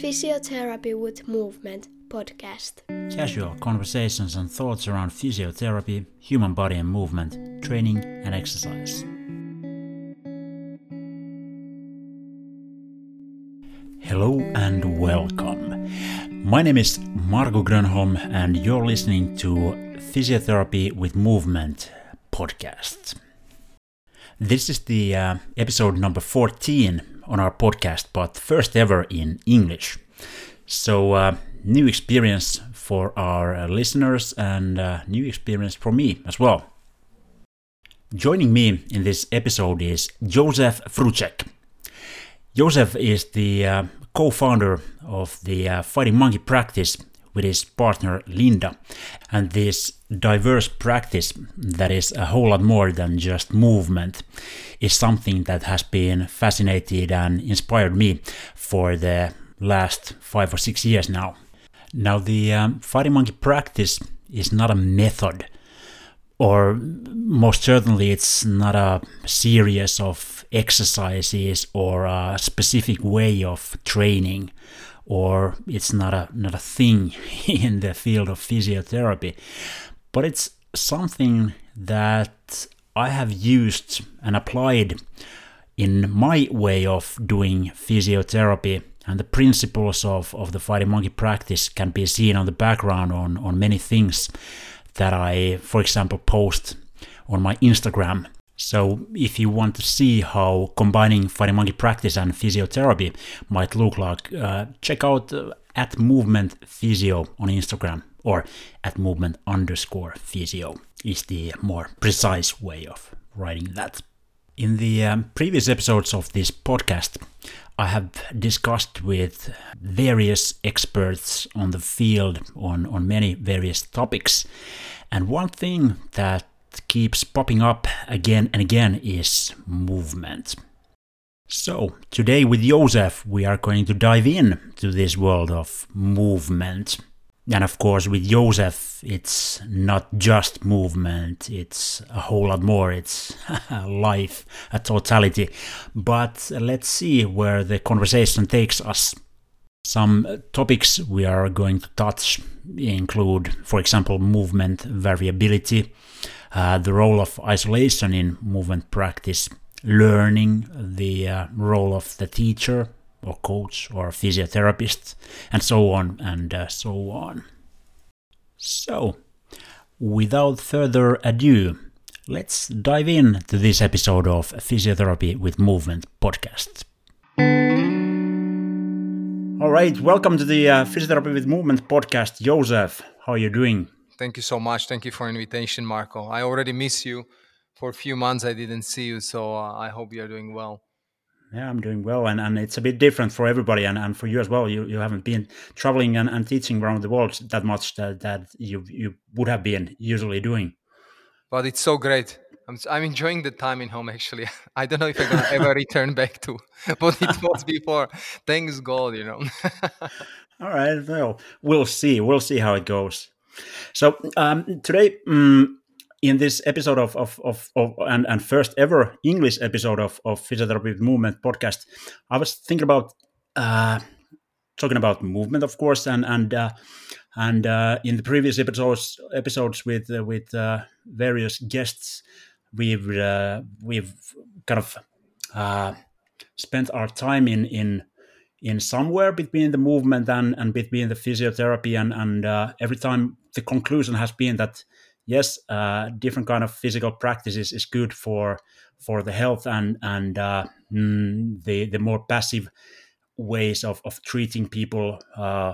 Physiotherapy with Movement podcast. Casual conversations and thoughts around physiotherapy, human body and movement, training and exercise. Hello and welcome. My name is Marko Grönholm, and you're listening to Physiotherapy with Movement podcast. This is the uh, episode number 14 on our podcast, but first ever in English. So, uh, new experience for our uh, listeners and uh, new experience for me as well. Joining me in this episode is Josef Frucek. Josef is the uh, co founder of the uh, Fighting Monkey practice with his partner Linda. And this diverse practice that is a whole lot more than just movement is something that has been fascinated and inspired me for the last five or six years now. Now, the um, Fighting Monkey practice is not a method, or most certainly, it's not a series of exercises or a specific way of training or it's not a not a thing in the field of physiotherapy but it's something that I have used and applied in my way of doing physiotherapy and the principles of, of the fighting monkey practice can be seen on the background on, on many things that I, for example, post on my Instagram. So, if you want to see how combining fighting monkey practice and physiotherapy might look like, uh, check out uh, at movement physio on Instagram or at movement underscore physio is the more precise way of writing that. In the um, previous episodes of this podcast, I have discussed with various experts on the field on, on many various topics. And one thing that keeps popping up again and again is movement. So, today with Josef, we are going to dive in to this world of movement. And of course, with Josef, it's not just movement, it's a whole lot more. It's life, a totality. But let's see where the conversation takes us. Some topics we are going to touch include, for example, movement variability, uh, the role of isolation in movement practice, learning the uh, role of the teacher or coach or physiotherapist, and so on and uh, so on. So, without further ado, let's dive in to this episode of Physiotherapy with Movement podcast. All right, welcome to the uh, Physiotherapy with Movement podcast. Joseph. how are you doing? Thank you so much. Thank you for invitation, Marco. I already miss you. For a few months, I didn't see you, so uh, I hope you are doing well. Yeah, I'm doing well, and, and it's a bit different for everybody, and, and for you as well. You you haven't been traveling and, and teaching around the world that much that, that you you would have been usually doing. But it's so great. I'm I'm enjoying the time in home. Actually, I don't know if I'm gonna ever return back to what it was before. Thanks God, you know. All right, well, we'll see. We'll see how it goes. So um, today, um, in this episode of, of, of, of, and, and first ever English episode of, of Physiotherapy Movement podcast, I was thinking about uh, talking about movement, of course, and and uh, and uh, in the previous episodes episodes with uh, with uh, various guests, we've uh, we've kind of spent our time in in in somewhere between the movement and, and between the physiotherapy and and every time the conclusion has been that yes uh, different kind of physical practices is good for for the health and and uh, mm, the the more passive ways of, of treating people uh,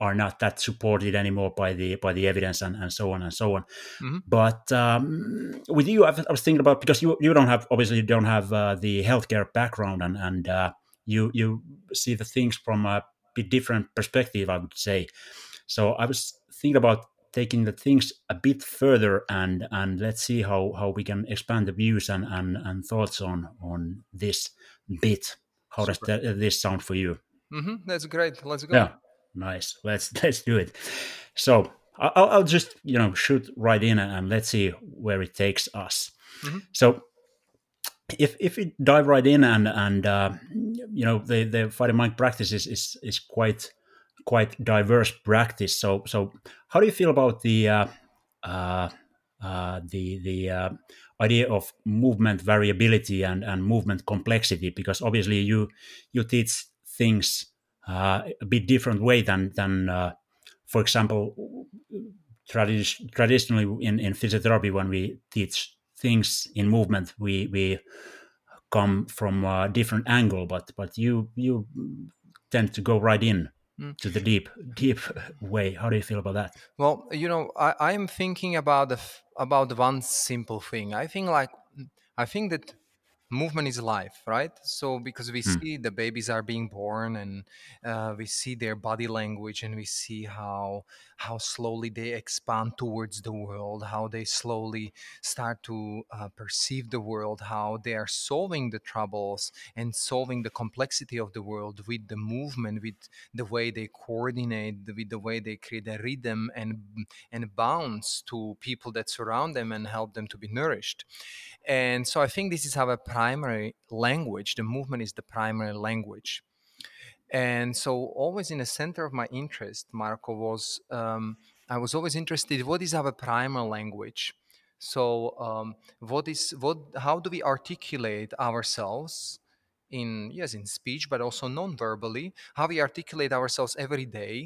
are not that supported anymore by the by the evidence and, and so on and so on. Mm-hmm. But um, with you, I was thinking about because you you don't have obviously you don't have uh, the healthcare background and and uh, you you see the things from a bit different perspective, I would say. So I was thinking about taking the things a bit further and and let's see how how we can expand the views and and, and thoughts on on this bit. How Super. does that, this sound for you? Mm-hmm. That's great. Let's go. Yeah, nice. Let's let's do it. So I'll, I'll just you know shoot right in and let's see where it takes us. Mm-hmm. So if if we dive right in and and uh, you know the the fighting mind practice is, is is quite quite diverse practice. So so how do you feel about the uh, uh, uh, the the uh, idea of movement variability and and movement complexity? Because obviously you you teach things uh, a bit different way than than uh, for example tradi- traditionally in, in physiotherapy when we teach things in movement we we come from a different angle but but you you tend to go right in mm. to the deep deep way. How do you feel about that? Well you know i i am thinking about the about one simple thing. I think like i think that movement is life right so because we mm. see the babies are being born and uh, we see their body language and we see how how slowly they expand towards the world how they slowly start to uh, perceive the world how they are solving the troubles and solving the complexity of the world with the movement with the way they coordinate with the way they create a rhythm and and bounce to people that surround them and help them to be nourished and so I think this is our primary language. The movement is the primary language. And so, always in the center of my interest, Marco, was um, I was always interested. What is our primary language? So, um, what is what? How do we articulate ourselves in yes, in speech, but also non-verbally? How we articulate ourselves every day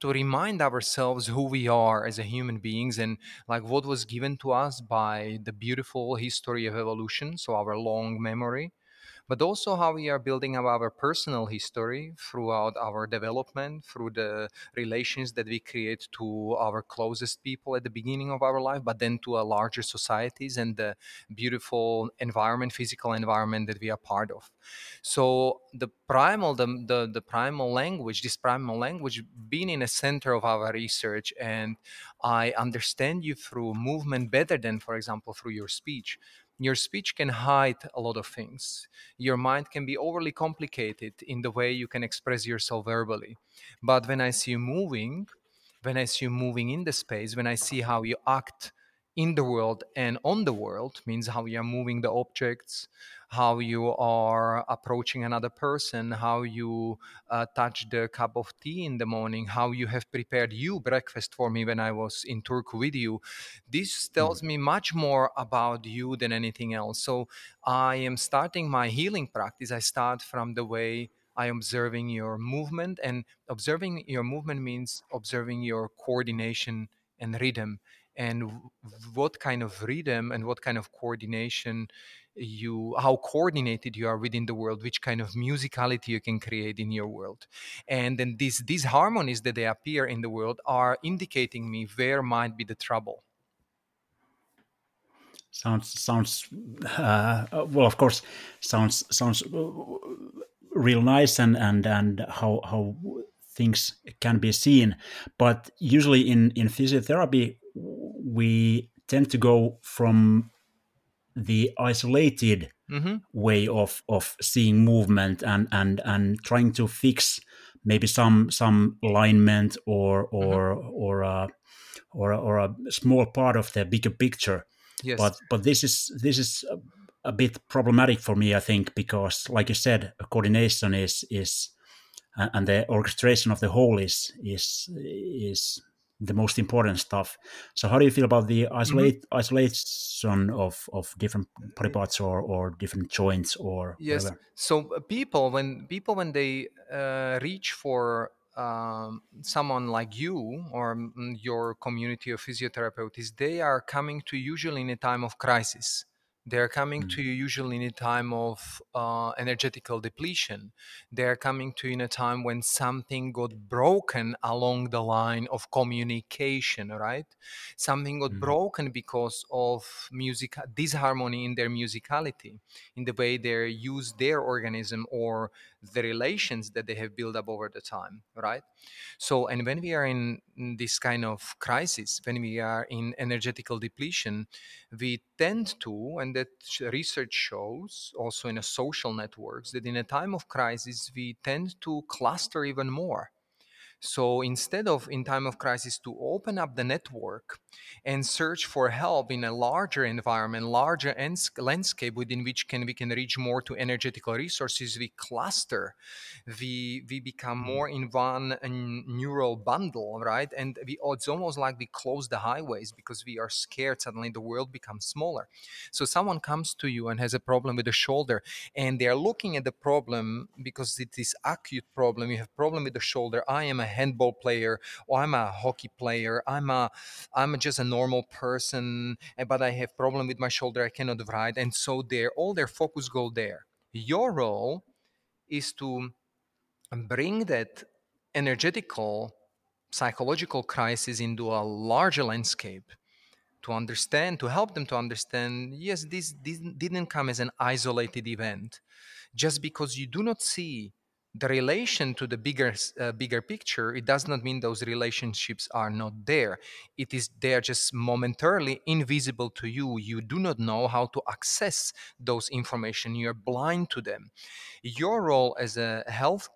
to remind ourselves who we are as a human beings and like what was given to us by the beautiful history of evolution so our long memory but also how we are building up our personal history throughout our development, through the relations that we create to our closest people at the beginning of our life, but then to a larger societies and the beautiful environment, physical environment that we are part of. So the primal, the, the, the primal language, this primal language being in the center of our research and I understand you through movement better than, for example, through your speech your speech can hide a lot of things. Your mind can be overly complicated in the way you can express yourself verbally. But when I see you moving, when I see you moving in the space, when I see how you act in the world and on the world, means how you are moving the objects, how you are approaching another person, how you uh, touch the cup of tea in the morning, how you have prepared you breakfast for me when I was in Turku with you. This tells mm. me much more about you than anything else. So I am starting my healing practice. I start from the way I am observing your movement, and observing your movement means observing your coordination and rhythm and what kind of rhythm and what kind of coordination you how coordinated you are within the world which kind of musicality you can create in your world. And then these these harmonies that they appear in the world are indicating me where might be the trouble. Sounds sounds uh, well of course sounds sounds uh, real nice and and and how how things can be seen. But usually in in physiotherapy we tend to go from the isolated mm-hmm. way of of seeing movement and and and trying to fix maybe some some alignment or or mm-hmm. or a, or a, or a small part of the bigger picture yes. but but this is this is a, a bit problematic for me i think because like you said coordination is is and the orchestration of the whole is is is the most important stuff. So how do you feel about the mm-hmm. isolate mm-hmm. isolation of of different body parts or or different joints or yes? Whatever? So uh, people when people when they uh, reach for um, someone like you or mm, your community of physiotherapists, they are coming to usually in a time of crisis they're coming mm. to you usually in a time of uh, energetical depletion. They're coming to you in a time when something got broken along the line of communication, right? Something got mm. broken because of music disharmony in their musicality, in the way they use their organism or the relations that they have built up over the time, right? So, and when we are in this kind of crisis, when we are in energetical depletion, we tend to, and that research shows also in a social networks, that in a time of crisis, we tend to cluster even more. So instead of in time of crisis to open up the network and search for help in a larger environment, larger ens- landscape within which can we can reach more to energetical resources. We cluster, we we become Mm. more in one neural bundle, right? And we it's almost like we close the highways because we are scared. Suddenly, the world becomes smaller. So someone comes to you and has a problem with the shoulder, and they are looking at the problem because it is acute problem. You have problem with the shoulder. I am a handball player, or I'm a hockey player. I'm a I'm just a normal person, eh, but I have problem with my shoulder. I cannot ride, and so their all their focus go there. Your role is to bring that energetical psychological crisis into a larger landscape to understand to help them to understand yes this didn't come as an isolated event just because you do not see the relation to the bigger uh, bigger picture it does not mean those relationships are not there. It is they are just momentarily invisible to you. You do not know how to access those information. You're blind to them. Your role as a health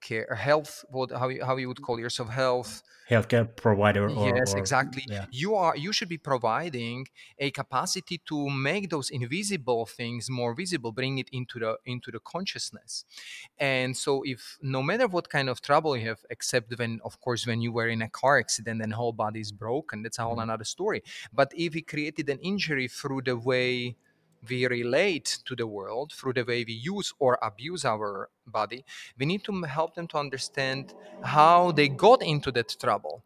care health what how you, how you would call yourself health. Healthcare provider or, yes or- exactly. yeah. You are you should be providing a capacity to make those invisible things more visible bring it into the into the consciousness. And so if no matter what kind of trouble you have except when of course when you were in a car accident and whole body is broken that's a whole Mhm. another story. But if we created an injury through the way we relate to the world through the way we use or abuse our body we need to help them to understand how they got into that trouble.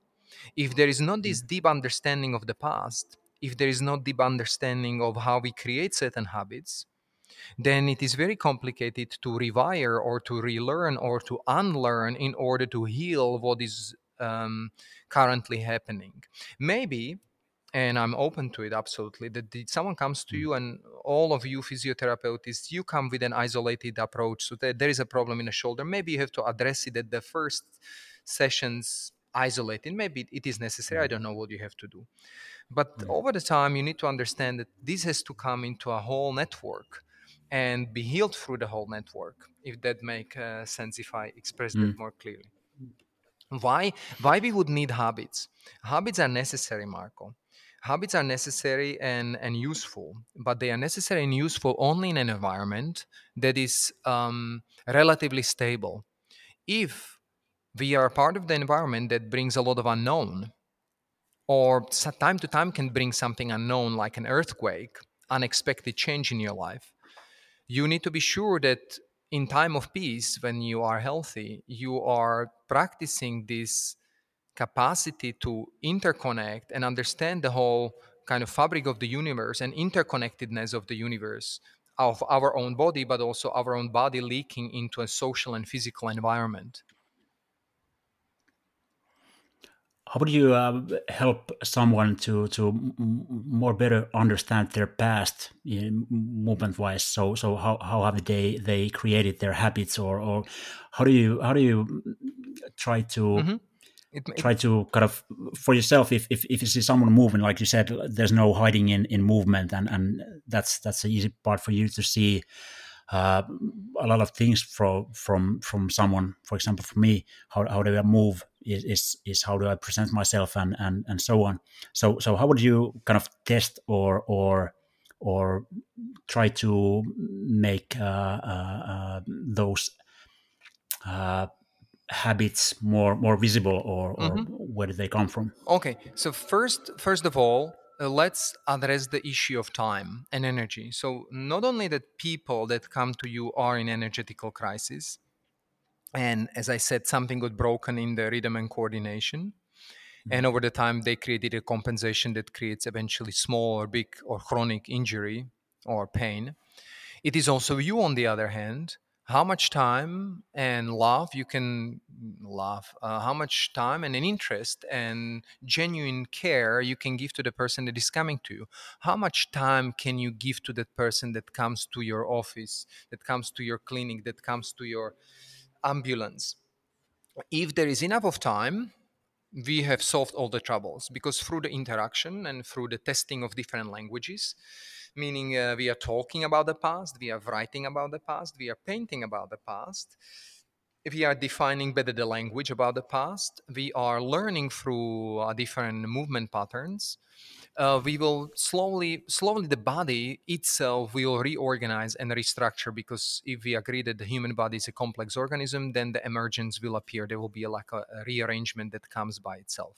If there is not this deep understanding of the past if there is not deep understanding of how we create certain habits then it is very complicated to rewire or to relearn or to unlearn in order to heal what is um, currently happening. Maybe and i'm open to it absolutely that someone comes to Mm. you and all of you physiotherapists you come with an isolated approach so there is a problem in the shoulder maybe you have to address it at the first sessions isolated maybe it is necessary i Mhm. don't know what you have to do but Mm. over the time you need to understand that this has to come into a whole network and be healed through the whole network if that make uh, sense if i express that Mm. more clearly why why we would need habits habits are necessary marco habits are necessary and and useful but they are necessary and useful only in an environment that is um, relatively stable. If we are part of the environment that brings a lot of unknown or time to time can bring something unknown like an earthquake unexpected change in your life you need to be sure that in time of peace when you are healthy you are practicing this capacity to interconnect and understand the whole kind of fabric of the universe and interconnectedness of the universe of our own body but also our own body leaking into a social and physical environment how would you uh, help someone to to more better understand their past movement wise so so how, how have they they created their habits or or how do you how do you try to Mhm. It- it- try to kind of for yourself if, if if you see someone moving like you said there's no hiding in in movement and and that's that's the easy part for you to see uh, a lot of things from from from someone. For example for me how, how do i move is, is is how do i present myself and and and so on. So so how would you kind of test or or or try to make uh, uh, uh, those uh, habits more more visible or, or Mhm. where do they come from Okay, so first, first of all, uh, let's address the issue of time and energy. So not only that people that come to you are in energetical crisis, and as I said, something got broken in the rhythm and coordination, and over the time they created a compensation that creates eventually small or big or chronic injury or pain. It is also you, on the other hand, how much time and love you can love, uh, how much time and an interest and genuine care you can give to the person that is coming to you. How much time can you give to that person that comes to your office, that comes to your clinic, that comes to your ambulance? If there is enough of time, we have solved all the troubles because through the interaction and through the testing of different languages, meaning uh, we are talking about the past, we are writing about the past, we are painting about the past, we are defining better the language about the past. We are learning through uh, different movement patterns. Uh, we will slowly, slowly, the body itself will reorganize and restructure because if we agree that the human body is a complex organism, then the emergence will appear. There will be a, like a, a rearrangement that comes by itself.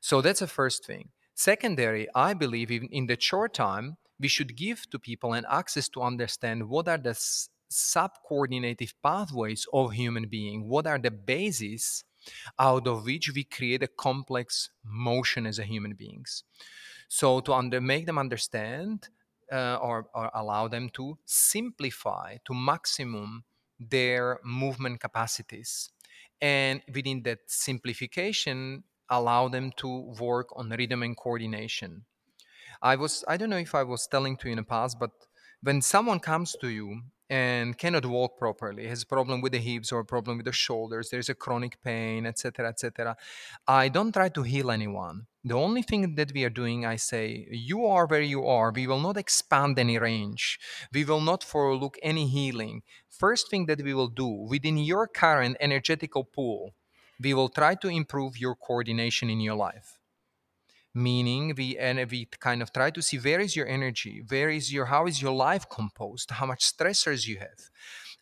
So that's the first thing. Secondary, I believe in, in the short time, we should give to people an access to understand what are the sub-coordinative pathways of human being, what are the bases out of which we create a complex motion as a human beings. So to under, make them understand uh, or, or allow them to simplify to maximum their movement capacities. And within that simplification, allow them to work on rhythm and coordination. I was I don't know if I was telling to you in the past, but when someone comes to you and cannot walk properly, has a problem with the hips or a problem with the shoulders, there's a chronic pain, etc., etc. I don't try to heal anyone. The only thing that we are doing, I say, you are where you are. We will not expand any range. We will not forlook any healing. First thing that we will do within your current energetical pool, we will try to improve your coordination in your life meaning we and we kind of try to see where is your energy where is your how is your life composed how much stressors you have.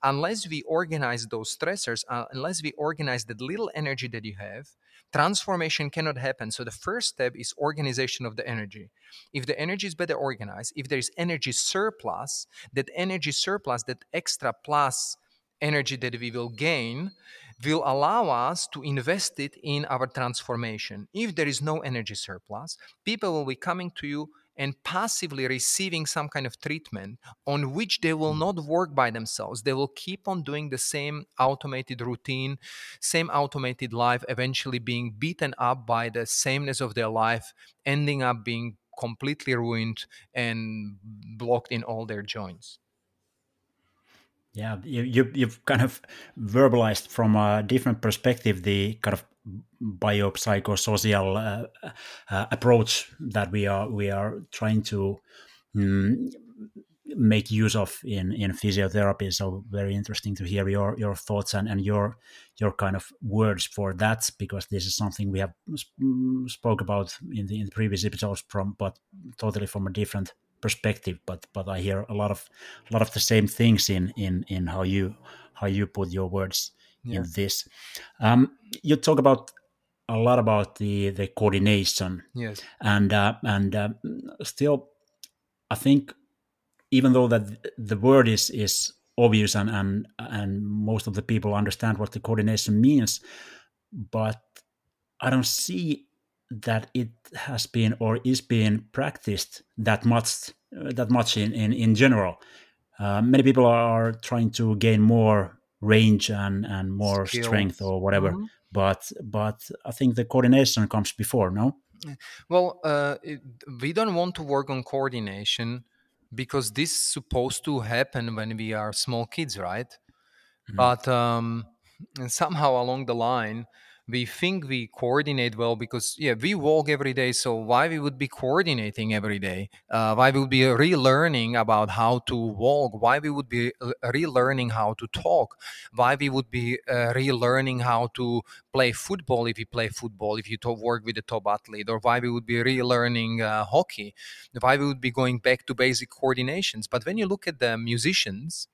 Unless we organize those stressors uh, unless we organize that little energy that you have transformation cannot happen. So the first step is organization of the energy. If the energy is better organized if there is energy surplus that energy surplus that extra plus energy that we will gain will allow us to invest it in our transformation. If there is no energy surplus, people will be coming to you and passively receiving some kind of treatment on which they will hmm. not work by themselves. They will keep on doing the same automated routine, same automated life, eventually being beaten up by the sameness of their life, ending up being completely ruined and blocked in all their joints. Yeah, you, you you've kind of verbalized from a different perspective the kind of biopsychosocial uh, uh, approach that we are we are trying to mm, make use of in in physiotherapy. So very interesting to hear your your thoughts and and your your kind of words for that because this is something we have sp- spoke about in the in the previous episodes from but totally from a different perspective, but but I hear a lot of a lot of the same things in in in how you how you put your words yeah. in this. Um, you talk about a lot about the the coordination. Yes, and uh, and uh, still, I think even though that the word is is obvious and and and most of the people understand what the coordination means, but I don't see that it has been or is being practiced that much uh, that much in in, in general. Uh, many people are trying to gain more range and and more Skills. strength or whatever, mm-hmm. but but I think the coordination comes before. No. Well, uh, it, we don't want to work on coordination because this is supposed to happen when we are small kids, right? Mm-hmm. But um, and somehow along the line, we think we coordinate well because yeah we walk every day so why we would be coordinating every day? Uh, why we would be relearning about how to walk? Why we would be uh, relearning how to talk? Why we would be uh, relearning how to play football if you play football if you work with a top athlete or why we would be relearning uh, hockey? Why we would be going back to basic coordinations? But when you look at the musicians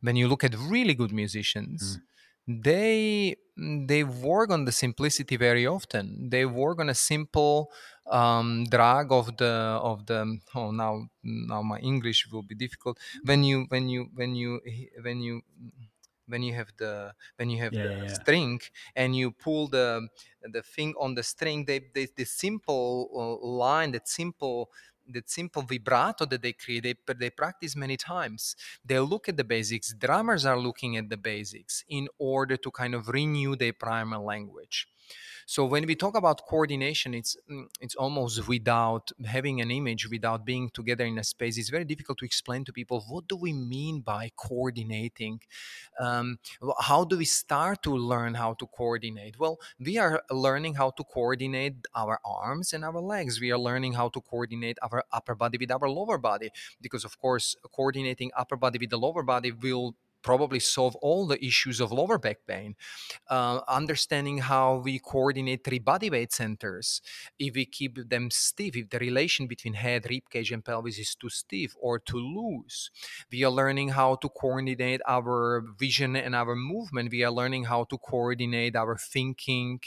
when you look at really good musicians mm they they work on the simplicity very often they work on a simple um, drag of the of the oh now now my english will be difficult when you when you when you when you when you have the when you have yeah, the yeah. string and you pull the the thing on the string they, they the simple uh, line that simple that simple vibrato that they create, they, they practice many times. They look at the basics. Drummers are looking at the basics in order to kind of renew their primal language. So when we talk about coordination, it's mm, it's almost without having an image, without being together in a space. It's very difficult to explain to people what do we mean by coordinating. Um, how do we start to learn how to coordinate? Well, we are learning how to coordinate our arms and our legs. We are learning how to coordinate our upper body with our lower body, because of course, coordinating upper body with the lower body will probably solve all the issues of lower back pain. Uh, understanding how we coordinate three body weight centers. If we keep them stiff, if the relation between head, rib cage, and pelvis is too stiff or too loose, we are learning how to coordinate our vision and our movement. We are learning how to coordinate our thinking,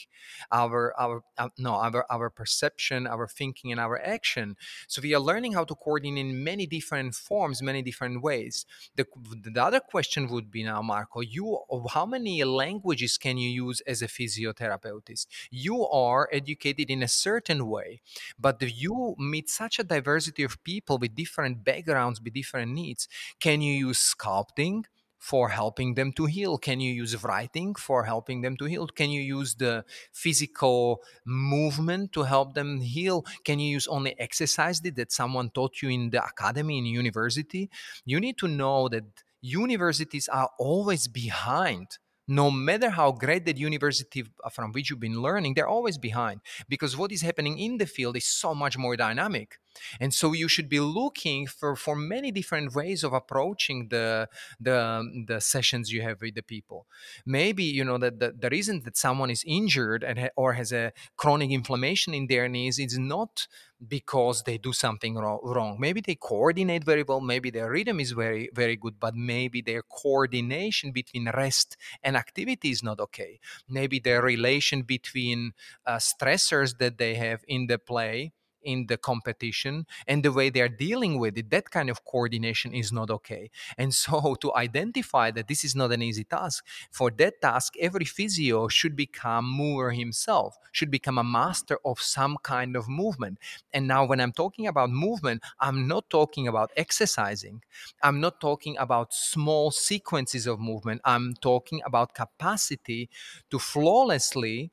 our our uh, no our our perception, our thinking, and our action. So we are learning how to coordinate in many different forms, many different ways. The, the other question would be now, Marco, you how many languages can you use as a physiotherapist? You are educated in a certain way, but you meet such a diversity of people with different backgrounds, with different needs. Can you use sculpting? for helping them to heal? Can you use writing for helping them to heal? Can you use the physical movement to help them heal? Can you use only exercise that someone taught you in the academy, in university? You need to know that universities are always behind no matter how great that university from which you've been learning, they're always behind because what is happening in the field is so much more dynamic. And so you should be looking for, for many different ways of approaching the, the, the sessions you have with the people. Maybe, you know, that the, the reason that someone is injured and ha- or has a chronic inflammation in their knees is not because they do something wrong. Maybe they coordinate very well, maybe their rhythm is very, very good, but maybe their coordination between rest and activity is not okay. Maybe their relation between uh, stressors that they have in the play in the competition and the way they're dealing with it that kind of coordination is not okay. And so to identify that this is not an easy task for that task every physio should become mover himself should become a master of some kind of movement. And now when i'm talking about movement i'm not talking about exercising. I'm not talking about small sequences of movement. I'm talking about capacity to flawlessly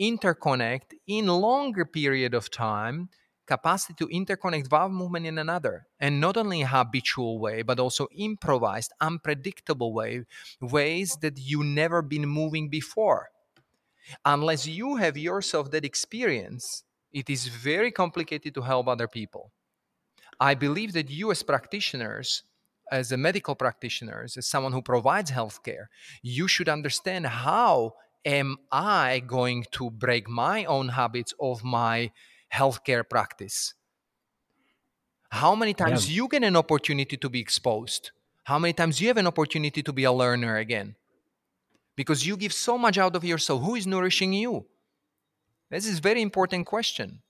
interconnect in longer period of time capacity to interconnect one movement in another. And not only habitual way but also improvised unpredictable way ways that you never been moving before. Unless you have yourself that experience it is very complicated to help other people. I believe that you as practitioners as a medical practitioners as someone who provides healthcare you should understand how am i going to break my own habits of my healthcare practice. How many times yeah. you get an opportunity to be exposed? How many times you have an opportunity to be a learner again? Because you give so much out of yourself. Who is nourishing you? This is a very important question.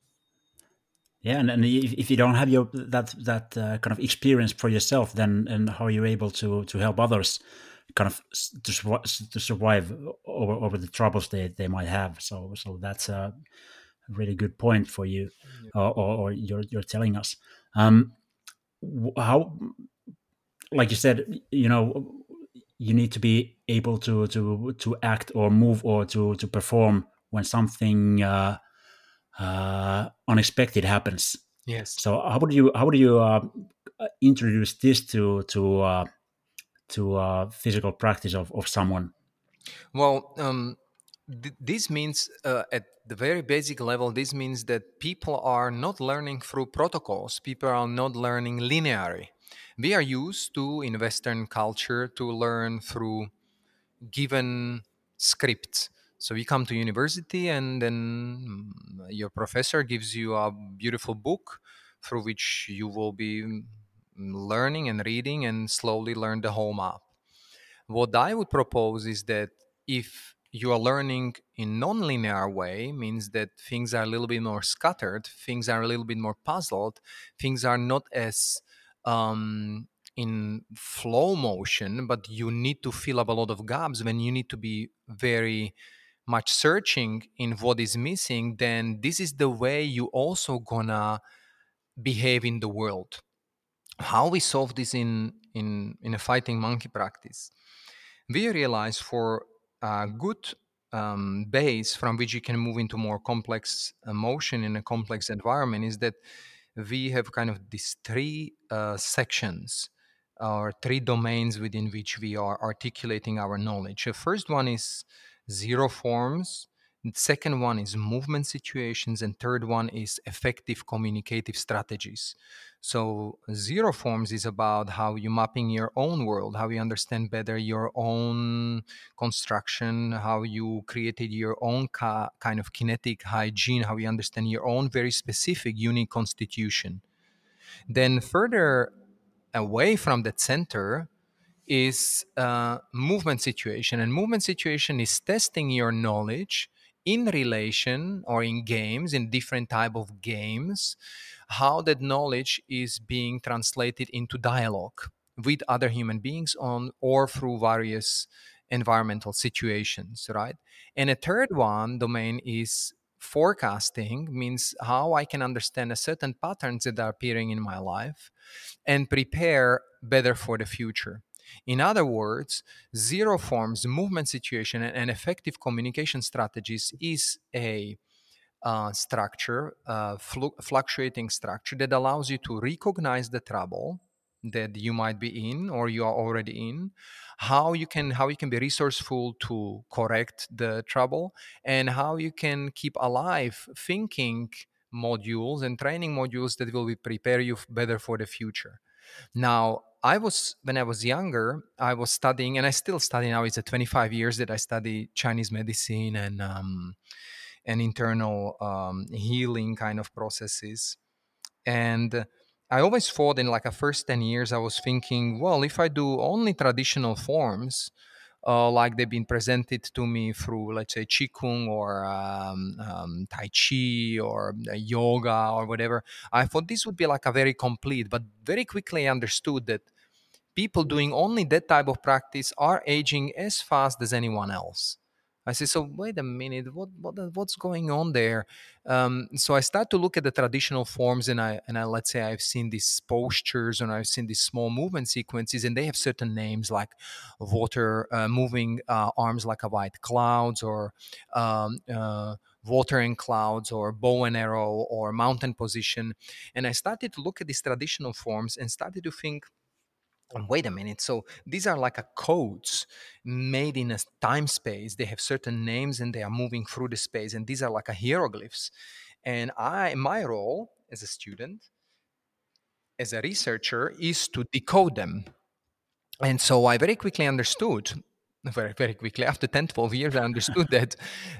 Yeah, and, and if, if you don't have your that that uh, kind of experience for yourself, then and how are you able to to help others, kind of to, to survive over, over the troubles they, they might have? So so that's uh, really good point for you, or, or, you're you're telling us. Um, how, like you said, you know, you need to be able to to to act or move or to to perform when something uh, uh, unexpected happens. Yes. So how would you how would you uh, introduce this to to uh, to uh, physical practice of, of someone? Well, um, th- this means uh, at the very basic level this means that people are not learning through protocols. People are not learning linearly. We are used to in western culture to learn through given scripts. So you come to university and then mm, your professor gives you a beautiful book through which you will be mm, learning and reading and slowly learn the whole map. What i would propose is that if you are learning in non-linear way means that things are a little bit more scattered things are a little bit more puzzled things are not as um, in flow motion but you need to fill up a lot of gaps. When you need to be very much searching in what is missing then this is the way you also gonna behave in the world. How we solve this in in in a fighting monkey practice. We realize for a good um, base from which you can move into more complex emotion in a complex environment is that we have kind of these three uh, sections or three domains within which we are articulating our knowledge. The first one is zero forms, second one is movement situations and third one is effective communicative strategies. So zero forms is about how you mapping your own world how you understand better your own construction how you created your own ca- kind of kinetic hygiene how you understand your own very specific unique constitution. Then further away from that center is uh, movement situation and movement situation is testing your knowledge in relation or in games in different type of games how that knowledge is being translated into dialogue with other human beings on or through various environmental situations right? And a third one domain is forecasting means how i can understand a certain patterns that are appearing in my life and prepare better for the future in other words, zero forms, movement situation, and effective communication strategies is a uh, structure, uh, flu- fluctuating structure that allows you to recognize the trouble that you might be in or you are already in how you can how you can be resourceful to correct the trouble and how you can keep alive thinking modules and training modules that will prepare you better for the future. Now I was when I was younger, I was studying, and I still study now. It's a 25 years that I study Chinese medicine and um, and internal um, healing kind of processes. And I always thought in like a first 10 years, I was thinking, well, if I do only traditional forms, uh, like they've been presented to me through, let's say, Qigong or um, um, Tai Chi or uh, yoga or whatever, I thought this would be like a very complete, but very quickly I understood that people doing only that type of practice are aging as fast as anyone else. I say, so wait a minute, what, what what's going on there? Um, so I start to look at the traditional forms, and I and I let's say I've seen these postures, and I've seen these small movement sequences, and they have certain names like water uh, moving uh, arms like a white clouds, or um, uh, water and clouds, or bow and arrow, or mountain position. And I started to look at these traditional forms and started to think wait a minute so these are like a codes made in a time space they have certain names and they are moving through the space and these are like a hieroglyphs. And i my role as a student as a researcher is to decode them. And so i very quickly understood very very quickly after 10 12 years i understood that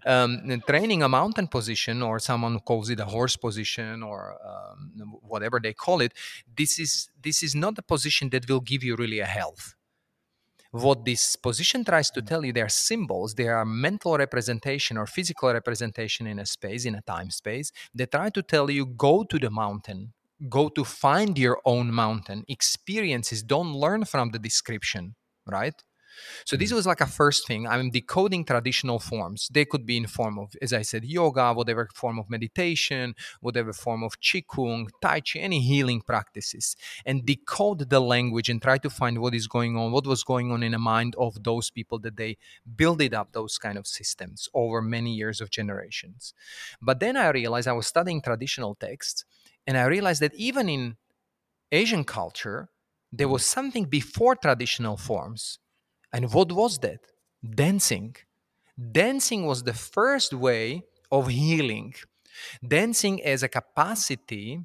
um, training a mountain position or someone calls it a horse position or um, whatever they call it this is this is not a position that will give you really a health. What this position tries to tell you they are symbols they are mental representation or physical representation in a space in a time space they try to tell you go to the mountain go to find your own mountain experiences don't learn from the description right so this mm. was like a first thing. I'm decoding traditional forms. They could be in form of, as I said, yoga, whatever form of meditation, whatever form of qigong, tai chi, any healing practices, and decode the language and try to find what is going on, what was going on in the mind of those people that they builded up those kind of systems over many years of generations. But then I realized I was studying traditional texts, and I realized that even in Asian culture, there was something before traditional forms and what was that? Dancing. Dancing was the first way of healing. Dancing as a capacity,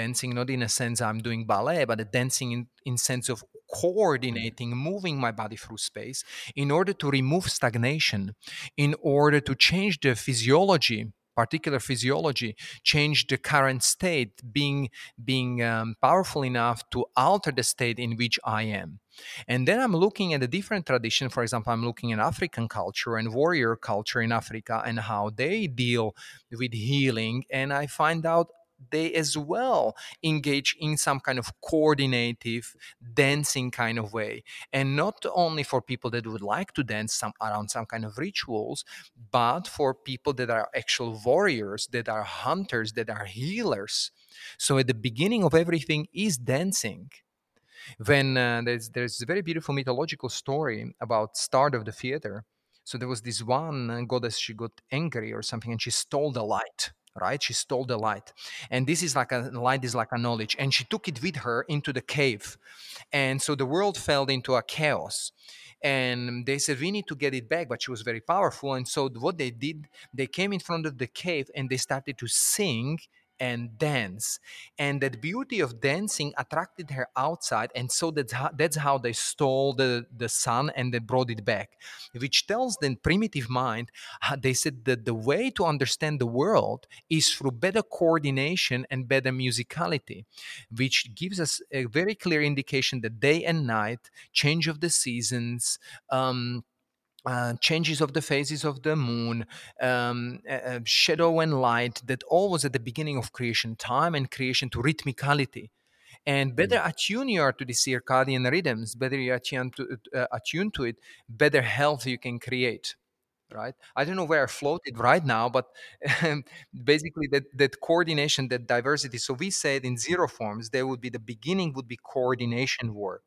dancing not in a sense I'm doing ballet, but a dancing in, in sense of coordinating, moving my body through space in order to remove stagnation, in order to change the physiology particular physiology change the current state being being um, powerful enough to alter the state in which i am and then I'm looking at a different tradition. For example, I'm looking at African culture and warrior culture in Africa and how they deal with healing. And I find out they as well engage in some kind of coordinative dancing kind of way and not only for people that would like to dance some around some kind of rituals but for people that are actual warriors that are hunters that are healers so at the beginning of everything is dancing when uh, there's there's a very beautiful mythological story about start of the theater. So there was this one goddess she got angry or something and she stole the light right? She stole the light. And this is like a light is like a knowledge. And she took it with her into the cave. And so the world fell into a chaos. And they said we need to get it back but she was very powerful. And so what they did they came in front of the cave and they started to sing and dance and that beauty of dancing attracted her outside and so that's how, that's how they stole the, the sun and they brought it back which tells the primitive mind they said that the way to understand the world is through better coordination and better musicality which gives us a very clear indication that day and night change of the seasons um, uh, changes of the phases of the moon, um, uh, shadow and light, that all was at the beginning of creation time and creation to rhythmicality. And better mm. attune you are to the circadian rhythms, better you attune to, uh, attune to it, better health you can create right? I don't know where i floated right now but basically that that coordination that diversity. So we said in zero forms there would be the beginning would be coordination work.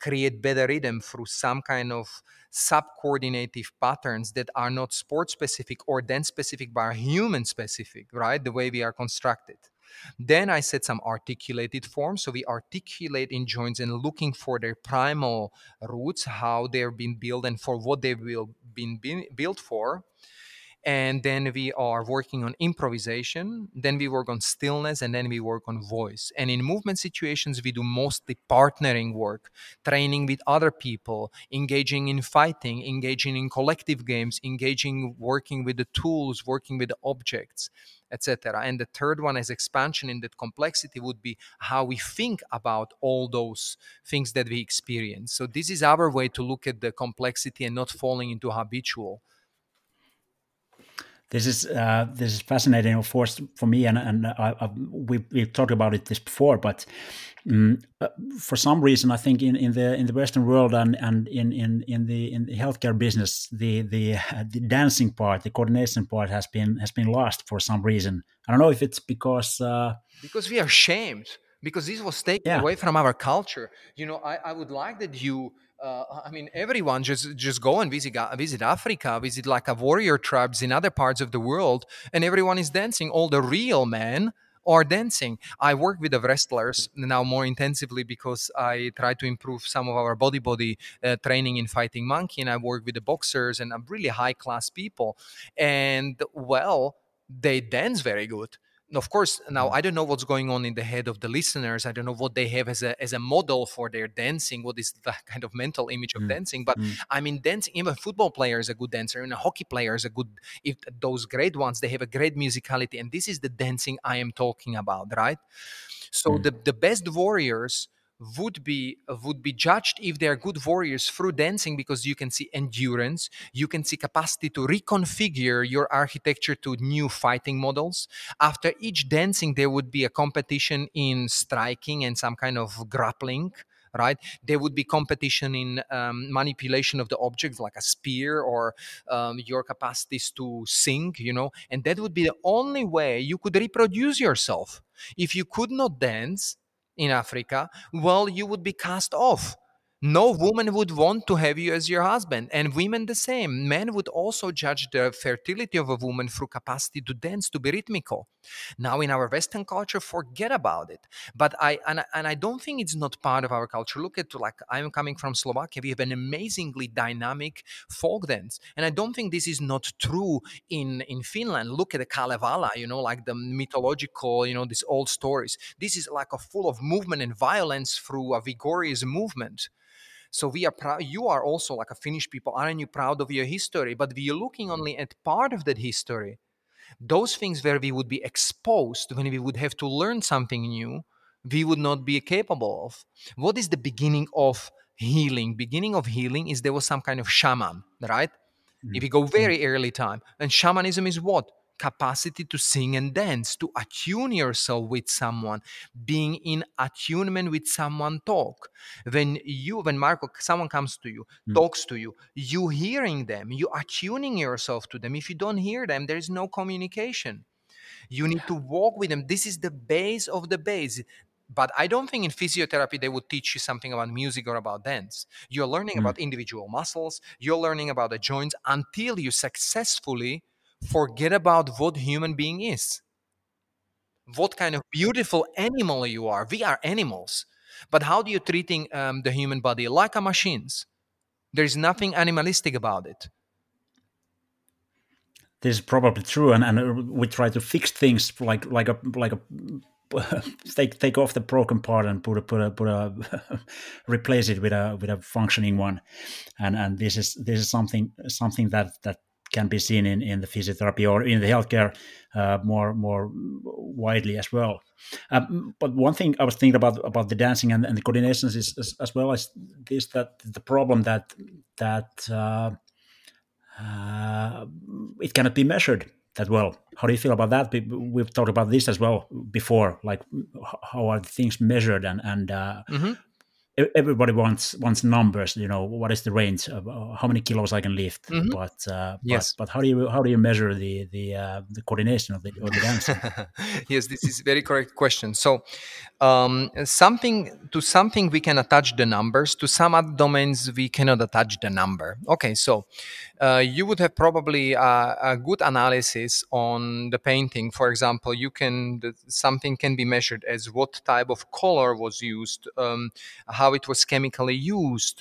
Create better rhythm through some kind of sub-coordinative patterns that are not sport specific or dance specific but are human specific right? The way we are constructed then I said some articulated forms. So we articulate in joints and looking for their primal roots, how they're being built and for what they will been built for. And then we are working on improvisation. Then we work on stillness and then we work on voice. And in movement situations we do mostly partnering work training with other people engaging in fighting engaging in collective games engaging working with the tools working with the objects etc. And the third one is expansion in that complexity would be how we think about all those things that we experience. So this is our way to look at the complexity and not falling into habitual this is uh, this is fascinating, of course, for me, and and I, I, we we've talked about it this before, but um, for some reason, I think in, in the in the Western world and and in in in the in the healthcare business, the the, uh, the dancing part, the coordination part, has been has been lost for some reason. I don't know if it's because uh, because we are shamed because this was taken yeah. away from our culture. You know, I, I would like that you I mean, everyone just just go and visit visit Africa, visit like a warrior tribes in other parts of the world, and everyone is dancing. All the real men are dancing. I work with the wrestlers now more intensively because I try to improve some of our body body uh, training in fighting monkey, and I work with the boxers and I'm really high class people, and well, they dance very good of course now mm. i don't know what's going on in the head of the listeners i don't know what they have as a as a model for their dancing what is the kind of mental image of mm. dancing but mm. i mean dancing even a football player is a good dancer and a hockey player is a good if those great ones they have a great musicality and this is the dancing i am talking about right so mm. the the best warriors would be would be judged if they are good warriors through dancing because you can see endurance you can see capacity to reconfigure your architecture to new fighting models. After each dancing there would be a competition in striking and some kind of grappling right? There would be competition in um, manipulation of the objects like a spear or um, your capacities to sing you know? And that would be the only way you could reproduce yourself. If you could not dance in Africa, well, you would be cast off no woman would want to have you as your husband. And women the same. Men would also judge the fertility of a woman through capacity to dance to be rhythmical. Now in our western culture forget about it. But i and, and i don't think it's not part of our culture. Look at like i'm coming from slovakia. We have an amazingly dynamic folk dance. And i don't think this is not true in in finland. Look at the kalevala you know like the mythological you know these old stories. This is like a full of movement and violence through a vigorous movement so we are proud. You are also like a Finnish people. Aren't you proud of your history? But we are looking only at part of that history. Those things where we would be exposed when we would have to learn something new, we would not be capable of. What is the beginning of healing? Beginning of healing is there was some kind of shaman, right? Mm-hmm. If you go very mm. early time, and shamanism is what? Capacity to sing and dance, to attune yourself with someone, being in attunement with someone talk. When you, when Marco, someone comes to you, mm. talks to you, you hearing them, you attuning yourself to them. If you don't hear them, there is no communication. You need to walk with them. This is the base of the base but I don't think in physiotherapy they would teach you something about music or about dance. You're learning mm. about individual muscles, you're learning about the joints until you successfully forget about what human being is. What kind of beautiful animal you are. We are animals. But how do you treating um, the human body? Like a machines. There's nothing animalistic about it. This is probably true and, and we try to fix things like like a like a take take off the broken part and put a put a put a replace it with a with a functioning one. And and this is this is something something that that can be seen in, in the physiotherapy or in the healthcare uh, more more widely as well. Um, but one thing I was thinking about about the dancing and, and the coordinations is, is, as well as this that the problem that that uh, uh, it cannot be measured that well. How do you feel about that? We've talked about this as well before. Like, how are things measured, and and uh, mm-hmm everybody wants wants numbers you know what is the range of uh, how many kilos i can lift. Mm-hmm. but uh, yes. but, but, how do you how do you measure the the uh, the coordination of the, of the dance? Yes this is a very correct question. So um, something to something we can attach the numbers to some other domains we cannot attach the number. Okay so uh, you would have probably a, a, good analysis on the painting. For example, you can the, something can be measured as what type of color was used, um, how it was chemically used.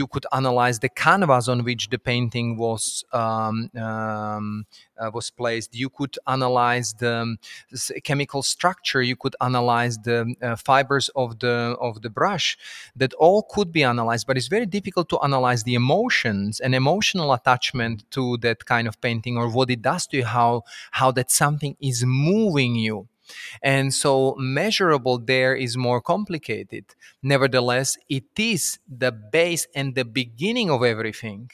You could analyze the canvas on which the painting was um, um, uh, was placed. You could analyze the, the, chemical structure. You could analyze the uh, fibers of the of the brush. That all could be analyzed, but it's very difficult to analyze the emotions and emotional attachment to that kind of painting or what it does to you. How how that something is moving you. And so measurable there is more complicated. Nevertheless, it is the base and the beginning of everything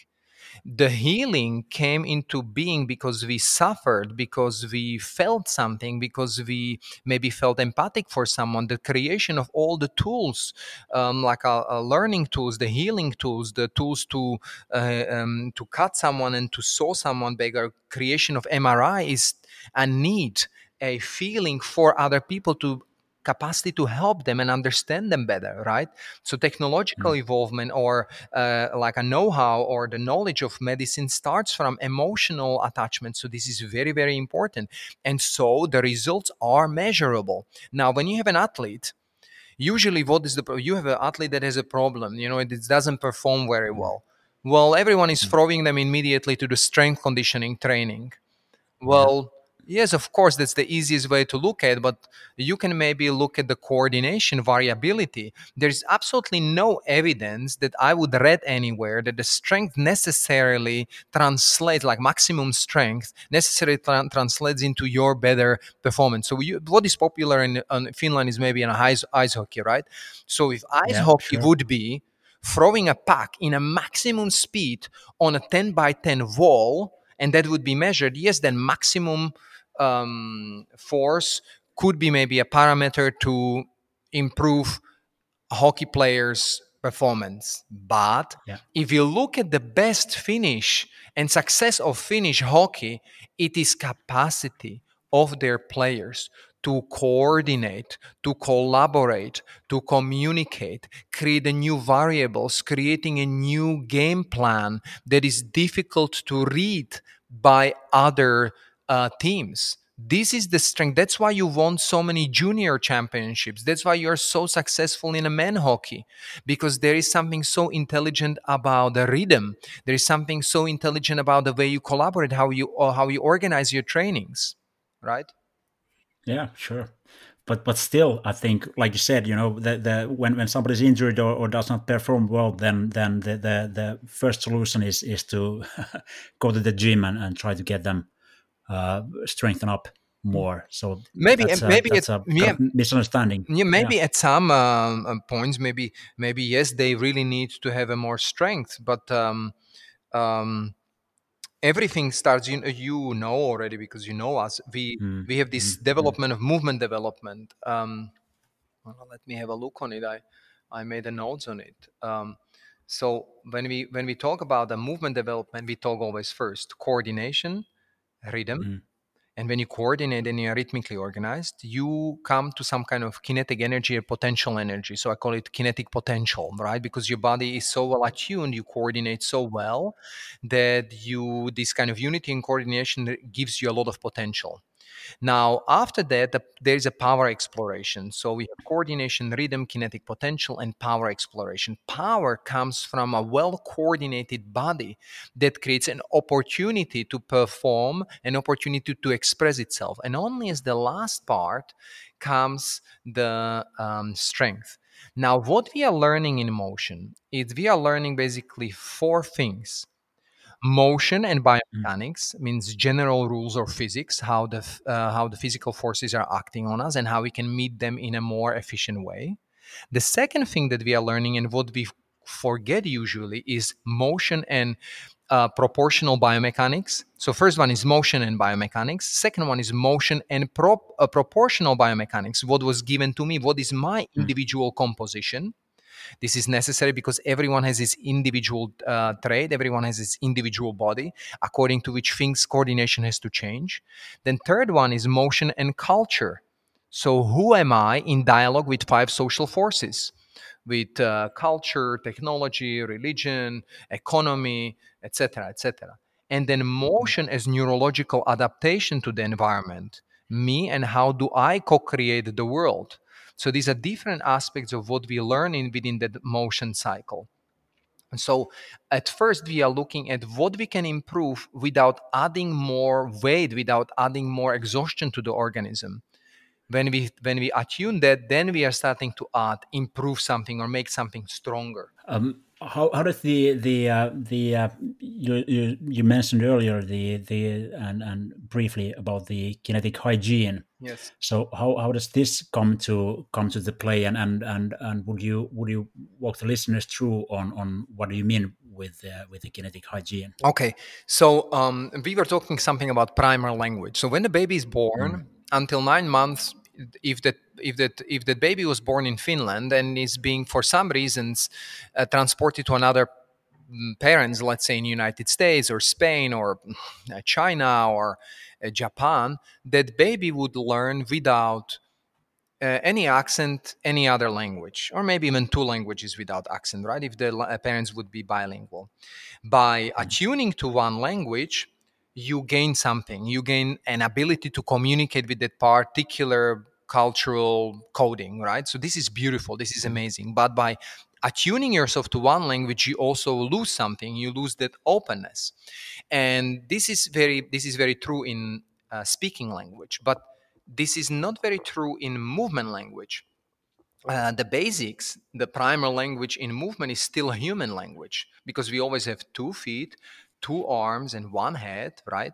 the healing came into being because we suffered, because we felt something, because we maybe felt empathic for someone. The creation of all the tools, um, like our, uh, our, uh, learning tools, the healing tools, the tools to uh, um, to cut someone and to sew someone bigger. Creation of MRI is a need, a feeling for other people to capacity to help them and understand them better right? So technological mm. involvement or uh, like a know-how or the knowledge of medicine starts from emotional attachment. So this is very very important. And so the results are measurable. Now when you have an athlete usually what is the you have an athlete that has a problem you know it doesn't perform very mm. well. Well everyone is mm. throwing them immediately to the strength conditioning training. Well yeah Yes, of course, that's the easiest way to look at, but you can maybe look at the coordination variability. There's absolutely no evidence that I would read anywhere that the strength necessarily translates, like maximum strength, necessarily tra- translates into your better performance. So, you, what is popular in, in, Finland is maybe in ice, ice hockey, right? So, if ice yeah, hockey sure. would be throwing a puck in a maximum speed on a 10 by 10 wall, and that would be measured, yes, then maximum um, force could be maybe a parameter to improve hockey players' performance. But yeah. if you look at the best finish and success of Finnish hockey, it is capacity of their players to coordinate, to collaborate, to communicate, create a new variables, creating a new game plan that is difficult to read by other uh, teams. This is the strength. That's why you won so many junior championships. That's why you're so successful in a men hockey because there is something so intelligent about the rhythm. There is something so intelligent about the way you collaborate, how you how you organize your trainings, right? Yeah, sure but but still i think like you said you know the, the when, when somebody's injured or, or does not perform well then then the, the, the first solution is is to go to the gym and, and try to get them uh, strengthen up more. So maybe that's, maybe it's a yeah, misunderstanding. Yeah, maybe yeah. at some um, um, points, maybe maybe yes, they really need to have a more strength, but um, um, everything starts. You you know already because you know us. We mm. we have this mm. development of movement development. Um, well, let me have a look on it. I I made a notes on it. Um, so when we when we talk about the movement development, we talk always first coordination, rhythm. Mm. And when you coordinate and you're rhythmically organized, you come to some kind of kinetic energy or potential energy. So I call it kinetic potential, right? Because your body is so well attuned, you coordinate so well that you this kind of unity and coordination gives you a lot of potential. Now, after that, the, there is a power exploration. So we have coordination, rhythm, kinetic potential, and power exploration. Power comes from a well coordinated body that creates an opportunity to perform, an opportunity to express itself. And only as the last part comes the um, strength. Now, what we are learning in motion is we are learning basically four things motion and Mm. biomechanics means general rules of physics how the uh, how the physical forces are acting on us and how we can meet them in a more efficient way. The second thing that we are learning and what we forget usually is motion and uh, proportional biomechanics. So first one is motion and biomechanics. Second one is motion and prop, uh, proportional biomechanics. What was given to me what is my Mm. individual composition this is necessary because everyone has his individual uh, trait, everyone has his individual body, according to which things coordination has to change. Then, third one is motion and culture. So, who am I in dialogue with five social forces? With uh, culture, technology, religion, economy, etc., etc. And then motion as neurological adaptation to the environment. Me and how do I co-create the world? So these are different aspects of what we learn in within the motion cycle. And so at first we are looking at what we can improve without adding more weight, without adding more exhaustion to the organism. When we when we attune that, then we are starting to add, improve something or make something stronger. Um, how, how does the the uh, the uh, you, you you mentioned earlier the the and and briefly about the kinetic hygiene. Yes. so how, how does this come to come to the play? And and and, and would you would you walk the listeners through on on what do you mean with uh, with the kinetic hygiene? Okay, so um, we were talking something about primal language. So when the baby is born, until nine months, if that if that if that baby was born in Finland and is being for some reasons uh, transported to another mm, parents, let's say in United States or Spain or uh, China or uh, Japan, that baby would learn without uh, any accent, any other language, or maybe even two languages without accent, right? If the la- uh, parents would be bilingual. By attuning to one language, you gain something. You gain an ability to communicate with that particular cultural coding, right? So this is beautiful. This is amazing. But by attuning yourself to one language, you also lose something. You lose that openness, and this is very this is very true in uh, speaking language, but this is not very true in movement language. Uh, the basics, the primal language in movement is still a human language because we always have two feet, two arms, and one head, right?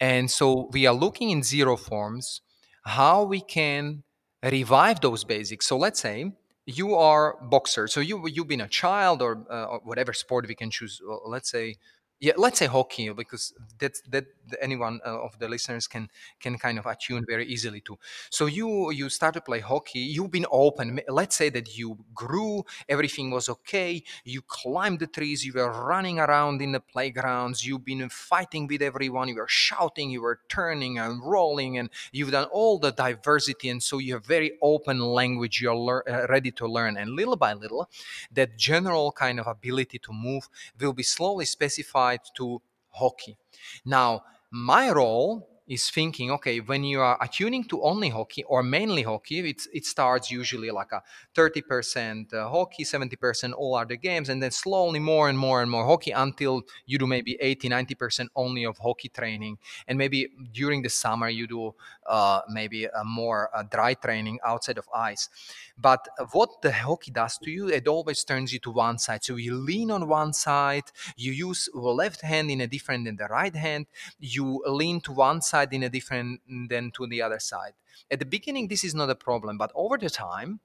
And so we are looking in zero forms how we can revive those basics. So let's say you are boxer, so you you've been a child or, uh, or whatever sport we can choose. Let's say yeah, let's say hockey because that's that anyone uh, of the listeners can can kind of attune very easily to. So you you start to play hockey. You've been open. Let's say that you grew. Everything was okay. You climbed the trees. You were running around in the playgrounds. You've been fighting with everyone. You were shouting. You were turning and rolling, and you've done all the diversity. And so you have very open language. You're lear- uh, ready to learn. And little by little, that general kind of ability to move will be slowly specified to hockey. Now, my role is thinking okay when you are attuning to only hockey or mainly hockey it's, it starts usually like a 30% uh, hockey 70% all other games and then slowly more and more and more hockey until you do maybe 80 90% only of hockey training. And maybe during the summer you do uh, maybe a more uh, dry training outside of ice. But what the hockey does to you it always turns you to one side. So you lean on one side you use the left hand in a different than the right hand you lean to one side in a different than to the other side. At the beginning this is not a problem but over the time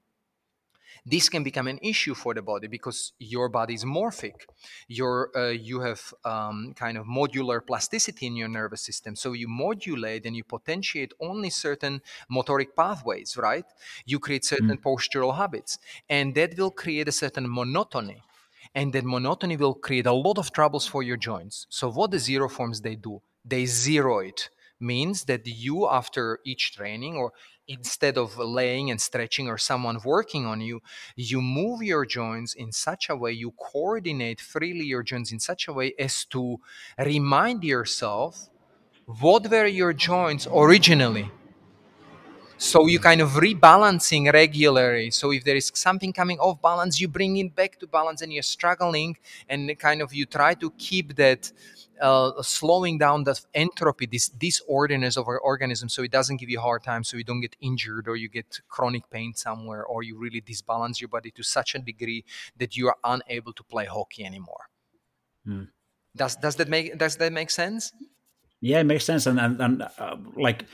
this can become an issue for the body because your body is morphic. Your uh, you have um, kind of modular plasticity in your nervous system. So you modulate and you potentiate only certain motoric pathways right? You create certain postural habits and that will create a certain monotony. And that monotony will create a lot of troubles for your joints. So what the zero forms they do? They zero it means that you after each training or instead of laying and stretching or someone working on you you move your joints in such a way you coordinate freely your joints in such a way as to remind yourself what were your joints originally. So you kind of rebalancing regularly. So if there is something coming off balance you bring it back to balance and you're struggling and kind of you try to keep that uh, slowing down the entropy, this disorderness of our organism, so it doesn't give you a hard time, so you don't get injured or you get chronic pain somewhere, or you really disbalance your body to such a degree that you are unable to play hockey anymore. Mm. Does does that make does that make sense? Yeah, it makes sense. And and, and uh, like,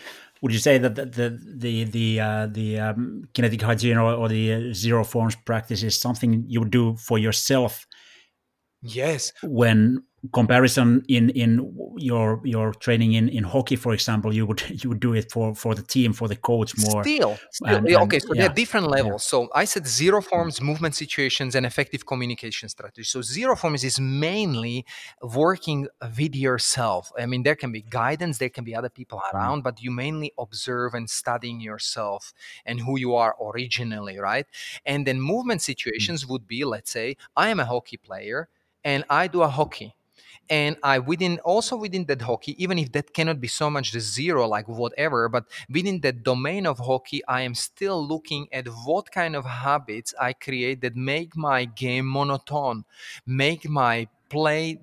would you say that the the the the, uh, the um, kinetic hygiene or, or the uh, zero forms practice is something you would do for yourself? Yes. When comparison in in your your training in in hockey for example you would you would do it for for the team for the coach more still, still and, okay so yeah. there are different levels yeah. so i said zero forms movement situations and effective communication strategy so zero forms is mainly working with yourself i mean there can be guidance there can be other people mm-hmm. around but you mainly observe and studying yourself and who you are originally right and then movement mm. situations would be let's say i am a hockey player and i do a hockey and i within also within that hockey even if that cannot be so much the zero like whatever but within that domain of hockey i am still looking at what kind of habits i create that make my game monotone make my play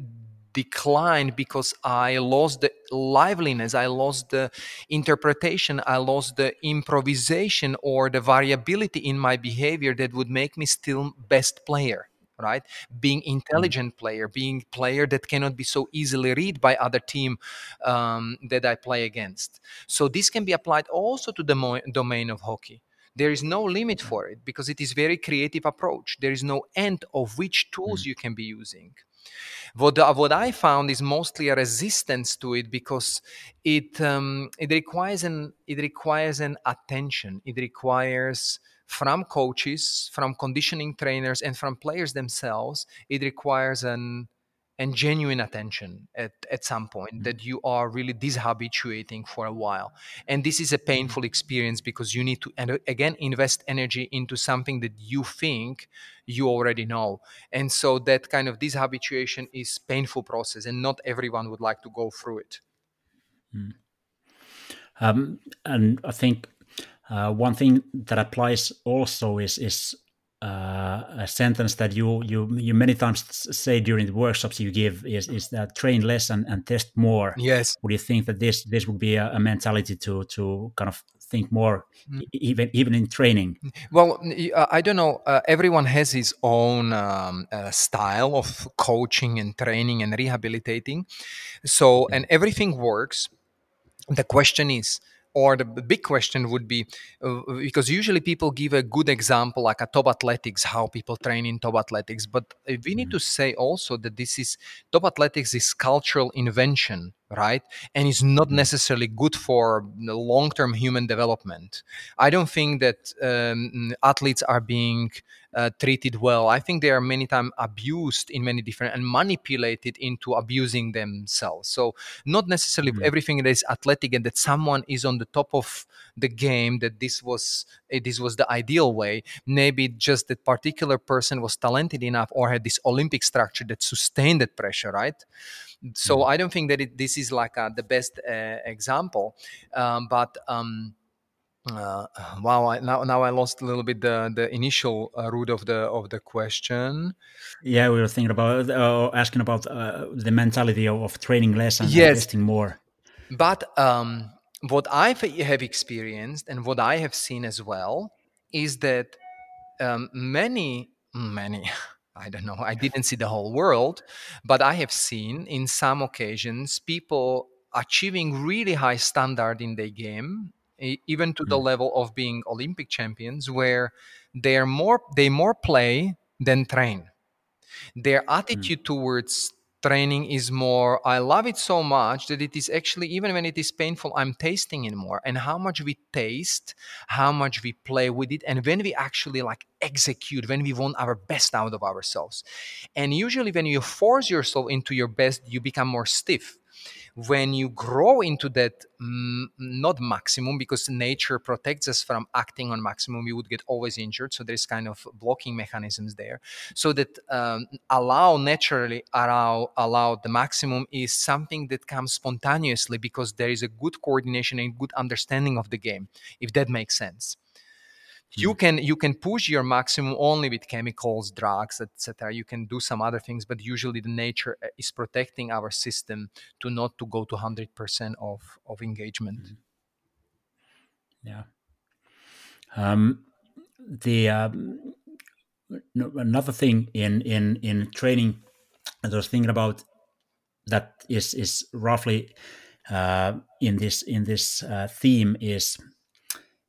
decline because I lost the liveliness, I lost the interpretation, I lost the improvisation or the variability in my behavior that would make me still best player right being mm. intelligent player being player that cannot be so easily read by other team um, that i play against so this can be applied also to the mo- domain of hockey there is no limit mm. for it because it is very creative approach there is no end of which tools mm. you can be using what, what I found is mostly a resistance to it because it um, it requires an it requires an attention. It requires from coaches, from conditioning trainers, and from players themselves, it requires an and genuine attention at, at some point mm-hmm. that you are really dishabituating for a while and this is a mm-hmm. painful experience because you need to and again invest energy into something that you think you already know and so that kind of dishabituation is painful process and not everyone would like to go through it mm. um, and i think uh, one thing that applies also is is uh, a sentence that you you you many times say during the workshops you give is is that train less and, and test more. Yes. Would you think that this this would be a, a mentality to to kind of think more mm. even even in training? Well, uh, I don't know. Uh, everyone has his own um, uh, style of coaching and training and rehabilitating. So and everything works. The question is or the big question would be uh, because usually people give a good example like a top athletics how people train in top athletics but uh, we need mm-hmm. to say also that this is top athletics is cultural invention right and it's not mm-hmm. necessarily good for long-term human development i don't think that um, athletes are being uh, treated well. I think they are many times abused in many different and manipulated into abusing themselves. So not necessarily mm-hmm. everything that is athletic and that someone is on the top of the game that this was eh, this was the ideal way. Maybe just that particular person was talented enough or had this Olympic structure that sustained that pressure, right? So mm-hmm. I don't think that it, this is like a, the best uh, example, um, but. Um, uh, wow! I, now, now I lost a little bit the the initial uh, root of the of the question. Yeah, we were thinking about uh, asking about uh, the mentality of, of, training less and yes. testing more. But um, what I have experienced and what I have seen as well is that um, many, many, I don't know, I didn't see the whole world, but I have seen in some occasions people achieving really high standard in their game even to the mm. level of being Olympic champions, where they're more they more play than train. Their mm. attitude towards training is more i love it so much that it is actually even when it is painful i'm tasting it more. And how much we taste how much we play with it and when we actually like execute when we want our best out of ourselves. And usually when you force yourself into your best you become more stiff when you grow into that mm, not maximum because nature protects us from acting on maximum we would get always injured so there's kind of blocking mechanisms there. So that um, allow naturally allow allow the maximum is something that comes spontaneously because there is a good coordination and good understanding of the game if that makes sense you can you can push your maximum only with chemicals drugs etc you can do some other things but usually the nature uh, is protecting our system to not to go to 100% of of engagement. Yeah. Um, the um, another thing in in in training i was thinking about that is is roughly uh, in this in this uh, theme is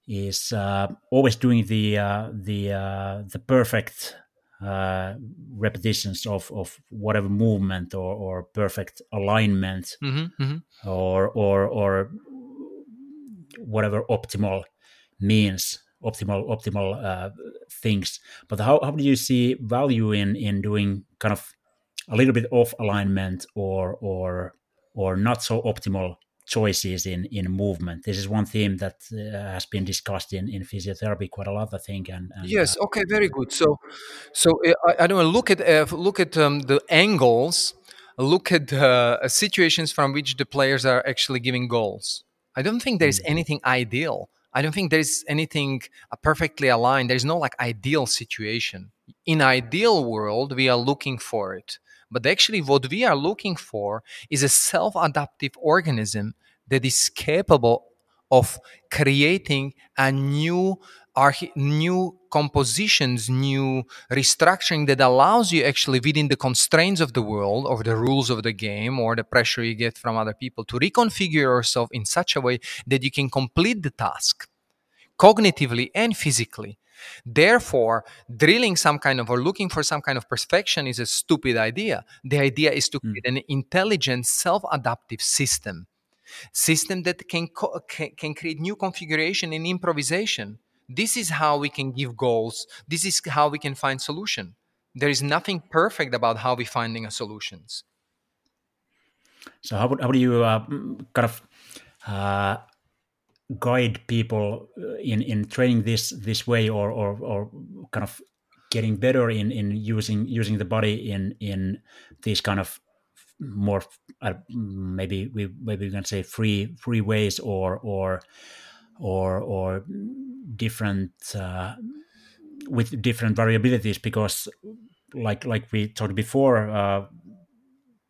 is uh, always doing the uh, the uh, the perfect uh, repetitions of, of whatever movement or, or perfect alignment mm-hmm, mm-hmm. or or or whatever optimal means optimal optimal uh, things but how, how do you see value in in doing kind of a little bit off alignment or or or not so optimal choices in in movement. This is one theme that uh, has been discussed in in physiotherapy quite a lot, I think. And, and yes, uh, okay, very good. So, so uh, I, I don't know. Look at uh, look at um, the angles. Look at uh, situations from which the players are actually giving goals. I don't think there is mm. anything ideal. I don't think there is anything uh, perfectly aligned. There is no like ideal situation. In ideal world, we are looking for it. But actually, what we are looking for is a self adaptive organism that is capable of creating a new archi- new compositions new restructuring that allows you actually within the constraints of the world or the rules of the game or the pressure you get from other people to reconfigure yourself in such a way that you can complete the task cognitively and physically Therefore, drilling some kind of or looking for some kind of perfection is a stupid idea. The idea is to hmm. create mm. an intelligent, self-adaptive system, system that can, co- can can create new configuration and improvisation. This is how we can give goals. This is how we can find solution. There is nothing perfect about how we finding a solutions. So how, would, how do you uh, kind of uh, guide people uh, in in training this this way or or, or kind of getting better in in using using the body in in these kind of more uh, maybe we maybe we can say free free ways or or or or different uh, with different variabilities because like like we talked before uh,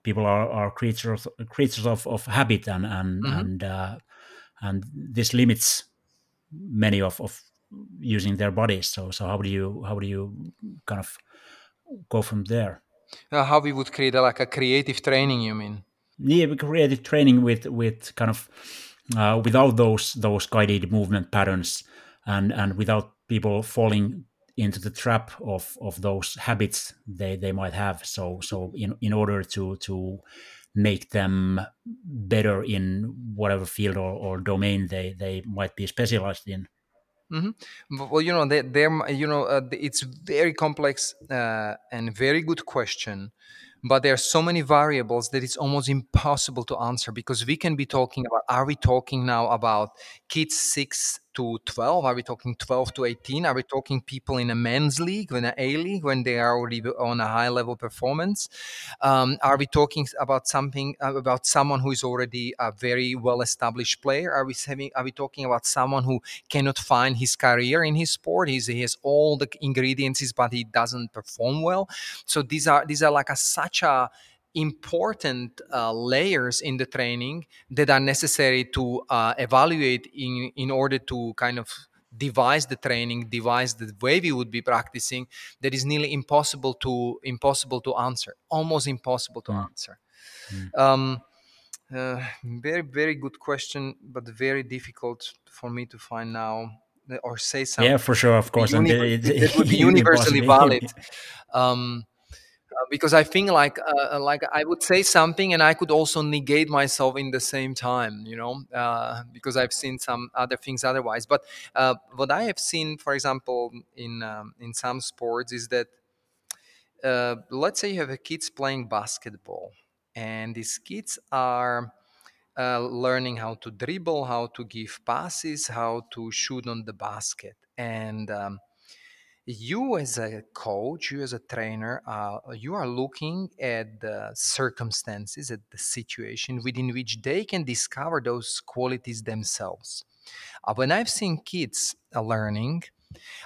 people are, are creatures creatures of, of habit and and mm-hmm. and uh, and this limits many of, of using their bodies. So so how do you how do you kind of go from there? Uh, how we would create a, like a creative training, you mean? Yeah, creative training with with kind of uh, without those those guided movement patterns and and without people falling into the trap of of those habits they they might have. So so in in order to to make them better in whatever field or, or domain they, they might be specialized in. Mm-hmm. Well, you know, they, they're, you know, uh, it's very complex uh, and very good question but there are so many variables that it's almost impossible to answer because we can be talking about are we talking now about kids 6 to 12 are we talking 12 to 18 are we talking people in a men's league in an a league when they are already on a high level performance? Um, are we talking about something uh, about someone who is already a very well established player? Are we having are we talking about someone who cannot find his career in his sport? He's, he has all the ingredients but he doesn't perform well. So these are these are like a such a important uh, layers in the training that are necessary to uh, evaluate in, in order to kind of devise the training devise the way we would be practicing that is nearly impossible to impossible to answer almost impossible to mm. answer mm. Um, uh, very very good question but very difficult for me to find now or say something yeah for sure of course uni- it, would be universally valid um, uh, because I think like uh, uh, like I would say something and I could also negate myself in the same time, you know, uh, because I've seen some other things otherwise. But uh, what I have seen, for example, in um, in some sports is that uh, let's say you have kids playing basketball, and these kids are uh, learning how to dribble, how to give passes, how to shoot on the basket. And um, you, as a coach, you as a trainer, uh, you are looking at the circumstances, at the situation within which they can discover those qualities themselves. Uh, when I've seen kids uh, learning,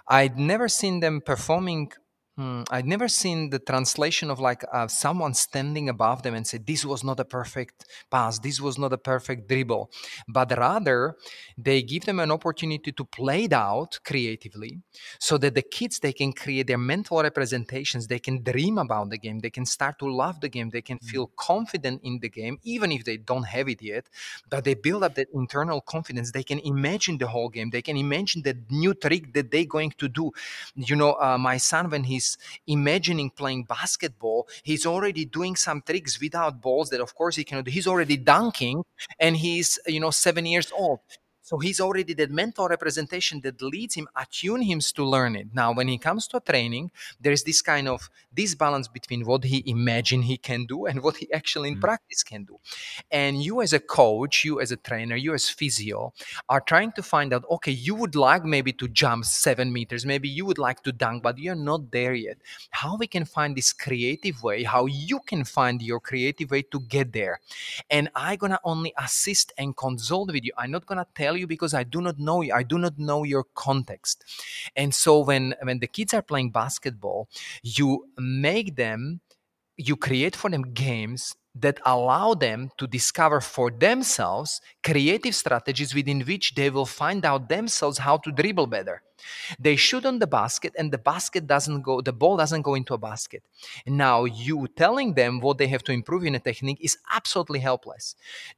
I'd never seen them performing Hmm, I'd never seen the translation of like uh, someone standing above them and say, This was not a perfect pass, this was not a perfect dribble. But rather, they give them an opportunity to play it out creatively so that the kids they can create their mental representations, they can dream about the game, they can start to love the game, they can feel confident in the game, even if they don't have it yet. But they build up that internal confidence, they can imagine the whole game, they can imagine the new trick that they're going to do. You know, uh, my son, when he's imagining playing basketball, he's already doing some tricks without balls that, of course, he cannot do. He's already dunking, and he's you know seven years old. So he's already that mental representation that leads him, attune him to learn it. Now, when he comes to a training, there's this kind of disbalance between what he imagine he can do and what he actually in mm. practice can do. And you as a coach, you as a trainer, you as physio are trying to find out, okay, you would like maybe to jump seven meters, maybe you would like to dunk, but you're not there yet. How we can find this creative way, how you can find your creative way to get there. And I'm gonna only assist and consult with you. I'm not gonna tell you because I do not know you. I do not know your context. And so when when the kids are playing basketball, you make them you create for them games that allow them to discover for themselves creative strategies within which they will find out themselves how to dribble better. They shoot on the basket and the basket doesn't go, the ball doesn't go into a basket. Now, you telling them what they have to improve in a technique is absolutely helpless.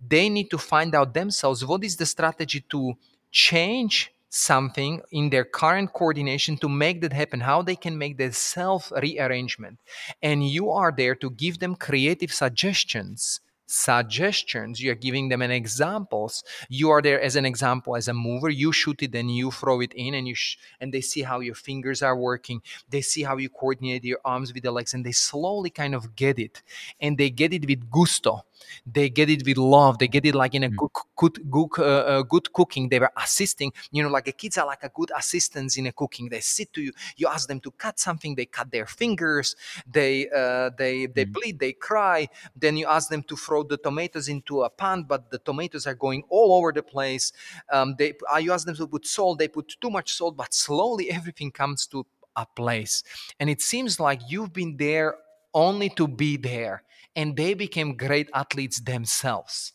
They need to find out themselves what is the strategy to change something in their current coordination to make that happen, how they can make the self rearrangement. And you are there to give them creative suggestions suggestions. You're giving them an examples. You are there as an example as a mover. You shoot it and you throw it in and you sh- and they see how your fingers are working. They see how you coordinate your arms with the legs and they slowly kind of get it. And they get it with gusto they get it with love. They get it like in a mm. good good good, uh, uh, good cooking. They were assisting you know like the kids are like a good assistants in a cooking. They sit to you you ask them to cut something. They cut their fingers. They uh, they they mm. bleed. They cry. Then you ask them to throw the tomatoes into a pan but the tomatoes are going all over the place. Um, they you ask them to put salt. They put too much salt but slowly everything comes to a place. And it seems like you've been there only to be there and they became great athletes themselves.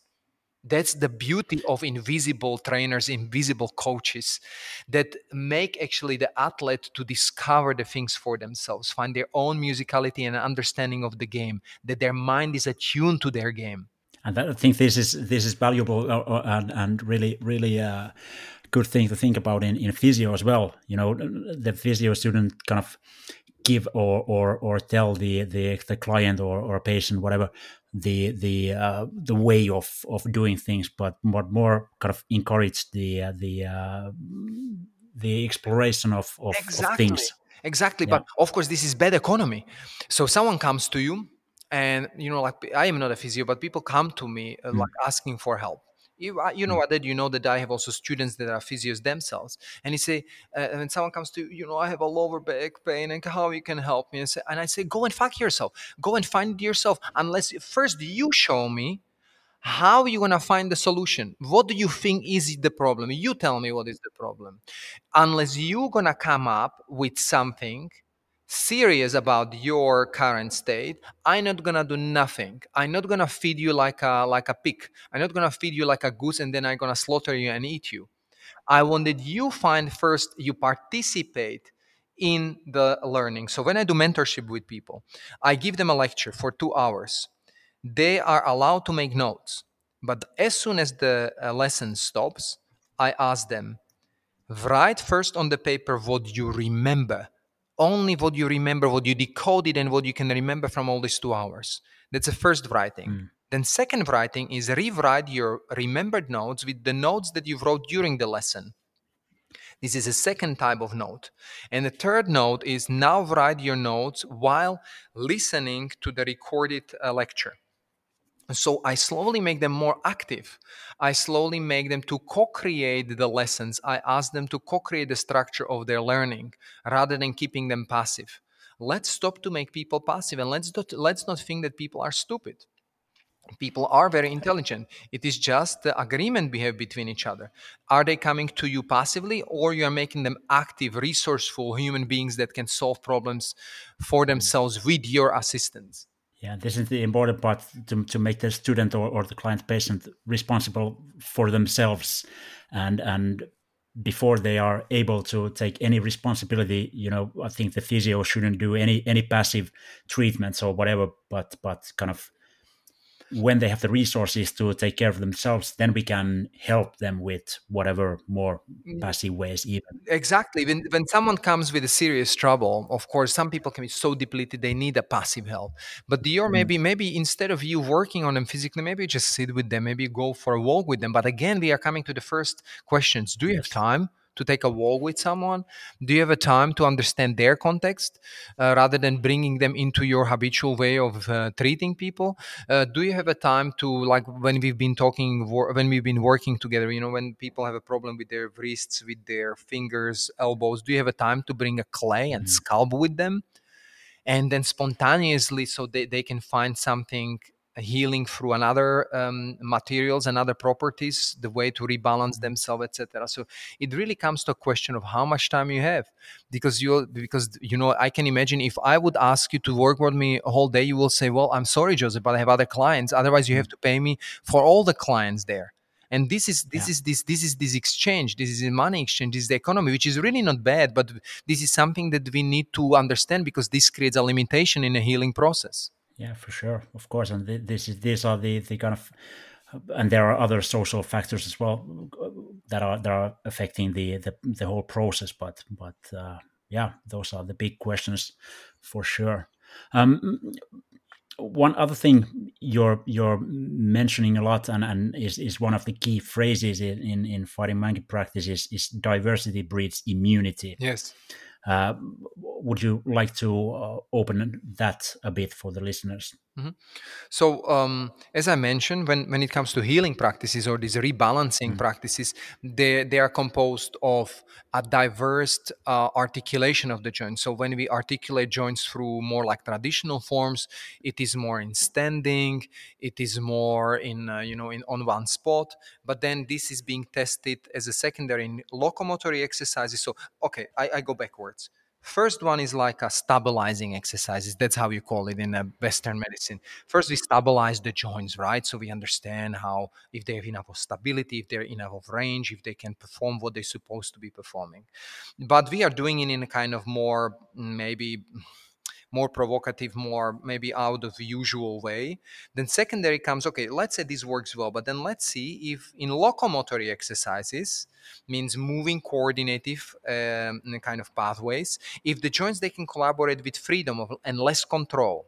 That's the beauty of invisible trainers invisible coaches that make actually the athlete to discover the things for themselves find their own musicality and understanding of the game that their mind is attuned to their game. And that, i think this is this is valuable uh, uh and, and really really uh, good thing to think about in, in physio as well. You know the physio student kind of give or or or tell the the, the client or, or patient whatever the the uh, the way of of doing things but but more kind of encourage the uh, the uh, the exploration of of, exactly. of things exactly yeah. but of course this is bad economy so someone comes to you and you know like i am not a physio but people come to me uh, mm. like asking for help you, you know mm. what that you know that I have also students that are physios themselves, and he say, uh, and someone comes to you know I have a lower back pain and how you can help me, and, say, and I say go and fuck yourself, go and find it yourself. Unless first you show me how are you gonna find the solution. What do you think is the problem? You tell me what is the problem. Unless you're gonna come up with something serious about your current state i'm not gonna do nothing. I'm not gonna feed you like a like a pig. I'm not gonna feed you like a goose and then i'm gonna slaughter you and eat you. I wanted you find first you participate in the learning. So when i do mentorship with people i give them a lecture for two hours. They are allowed to make notes but as soon as the uh, lesson stops i ask them write first on the paper what you remember only what you remember, what you decoded, and what you can remember from all these two hours. That's the first writing. Mm. Then second writing is rewrite your remembered notes with the notes that you wrote during the lesson. This is a second type of note. And the third note is now write your notes while listening to the recorded uh, lecture. So i slowly make them more active. I slowly make them to co-create the lessons. I ask them to co-create the structure of their learning rather than keeping them passive. Let's stop to make people passive and let's not let's not think that people are stupid. People are very intelligent. It is just the agreement we have between each other. Are they coming to you passively or you are making them active resourceful human beings that can solve problems for themselves with your assistance yeah, this is the important part to, to make the student or, or the client patient responsible for themselves and and before they are able to take any responsibility you know i think the physio shouldn't do any any passive treatments or whatever but but kind of when they have the resources to take care of themselves, then we can help them with whatever more mm. passive ways even. Exactly. When when someone comes with a serious trouble, of course, some people can be so depleted they need a passive help. But you're mm. maybe maybe instead of you working on them physically, maybe just sit with them, maybe go for a walk with them. But again, we are coming to the first questions. Do you yes. have time? To take a walk with someone? Do you have a time to understand their context uh, rather than bringing them into your habitual way of uh, treating people? Uh, do you have a time to, like, when we've been talking, when we've been working together, you know, when people have a problem with their wrists, with their fingers, elbows, do you have a time to bring a clay and mm-hmm. sculpt with them? And then spontaneously, so they, they can find something healing through another um, materials and other properties the way to rebalance mm-hmm. themselves etc so it really comes to a question of how much time you have because you because you know i can imagine if i would ask you to work with me a whole day you will say well i'm sorry joseph but i have other clients otherwise you have to pay me for all the clients there and this is this yeah. is this this is this exchange this is a money exchange this is the economy which is really not bad but this is something that we need to understand because this creates a limitation in a healing process yeah, for sure, of course, and this is these are the the kind of and there are other social factors as well that are that are affecting the the, the whole process. But but uh, yeah, those are the big questions for sure. Um, one other thing you're you're mentioning a lot and, and is, is one of the key phrases in, in, in fighting monkey practice is, is diversity breeds immunity. Yes. Uh, would you like to uh, open that a bit for the listeners? Mm-hmm. So, um, as I mentioned, when, when it comes to healing practices or these rebalancing mm-hmm. practices, they, they are composed of a diverse uh, articulation of the joints. So, when we articulate joints through more like traditional forms, it is more in standing, it is more in uh, you know in on one spot. But then this is being tested as a secondary in locomotory exercises. So, okay, I, I go backwards. First one is like a stabilizing exercises. That's how you call it in a Western medicine. First, we stabilize the joints, right? So we understand how, if they have enough of stability, if they're enough of range, if they can perform what they're supposed to be performing. But we are doing it in a kind of more maybe more provocative, more maybe out of the usual way. Then secondary comes, okay, let's say this works well, but then let's see if in locomotory exercises, means moving coordinative um, kind of pathways, if the joints, they can collaborate with freedom of, and less control,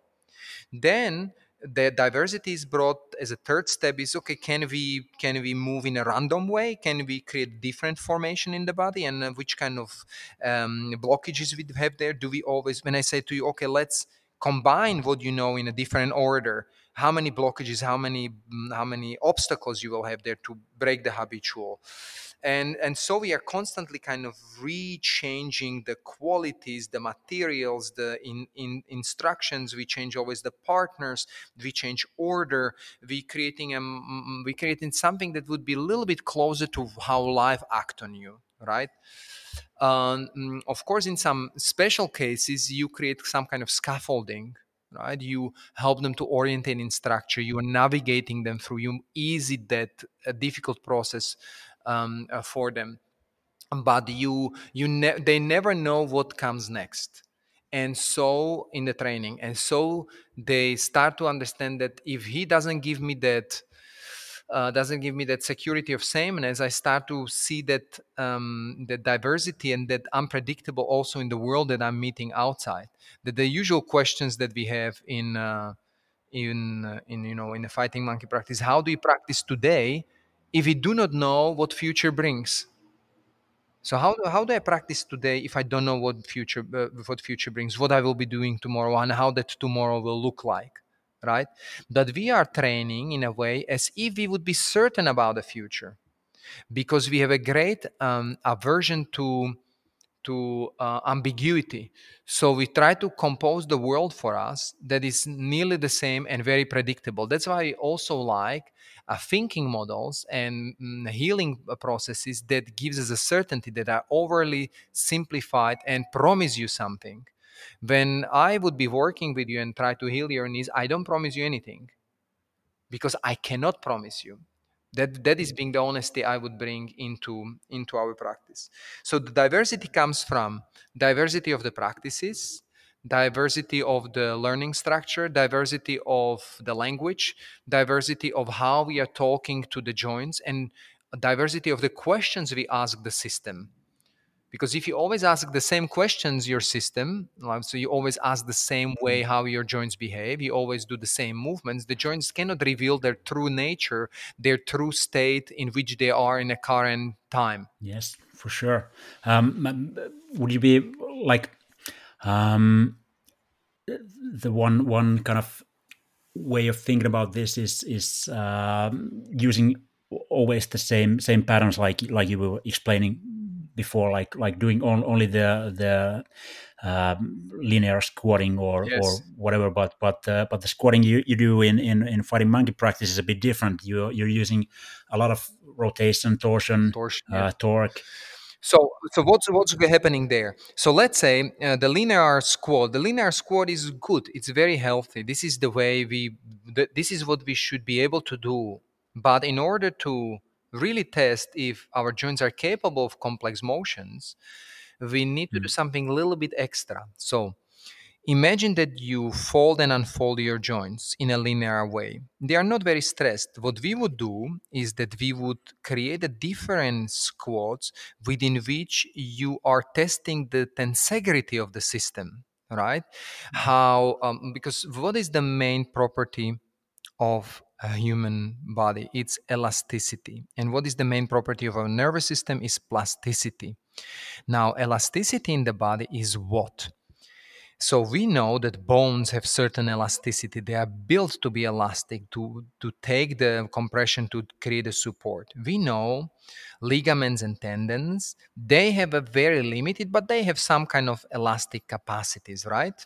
then the diversity is brought as a third step is okay can we can we move in a random way? Can we create different formation in the body? And uh, which kind of um, blockages we have there? Do we always when i say to you okay let's combine what you know in a different order how many blockages how many mm, how many obstacles you will have there to break the habitual and and so we are constantly kind of rechanging the qualities the materials the in, in instructions. We change always the partners. We change order. We creating a we creating something that would be a little bit closer to how life act on you right? Um, mm, of course in some special cases you create some kind of scaffolding right? You help them to orientate in structure. You are navigating them through. You easy that uh, difficult process um, uh, for them. But you you ne- they never know what comes next. And so in the training and so they start to understand that if he doesn't give me that uh, doesn't give me that security of sameness i start to see that um, the diversity and that unpredictable also in the world that i'm meeting outside. That the usual questions that we have in uh, in uh, in you know in the fighting monkey practice how do you practice today if we do not know what future brings so how, how do i practice today if i don't know what future uh, what future brings what i will be doing tomorrow and how that tomorrow will look like right? that we are training in a way as if we would be certain about the future because we have a great um, aversion to to uh, ambiguity. So we try to compose the world for us that is nearly the same and very predictable. That's why I also like uh, thinking models and mm, healing processes that gives us a certainty that are overly simplified and promise you something. When I would be working with you and try to heal your needs, I don't promise you anything. Because I cannot promise you. That that is being the honesty i would bring into into our practice. So the diversity comes from diversity of the practices diversity of the learning structure diversity of the language diversity of how we are talking to the joints and diversity of the questions we ask the system. Because if you always ask the same questions your system so you always ask the same way how your joints behave you always do the same movements the joints cannot reveal their true nature their true state in which they are in a current time. Yes for sure. Um, would you be like um, the one one kind of way of thinking about this is is uh, using always the same same patterns like like you were explaining before, like like doing on, only the the um, linear squatting or, yes. or whatever. But but uh, but the squatting you, you do in, in, in fighting monkey practice is a bit different. You you're using a lot of rotation, torsion, torsion uh, yeah. torque. So, so what's what's happening there? So let's say uh, the linear squat. The linear squat is good. It's very healthy. This is the way we. Th- this is what we should be able to do. But in order to really test if our joints are capable of complex motions, we need to do hmm. something a little bit extra. So imagine that you fold and unfold your joints in a linear way. They are not very stressed. What we would do is that we would create a different squats within which you are testing the tensegrity of the system, right? How, um, because what is the main property of a human body it's elasticity and what is the main property of our nervous system is plasticity now elasticity in the body is what so we know that bones have certain elasticity. They are built to be elastic to to take the compression to create a support. We know ligaments and tendons they have a very limited but they have some kind of elastic capacities right?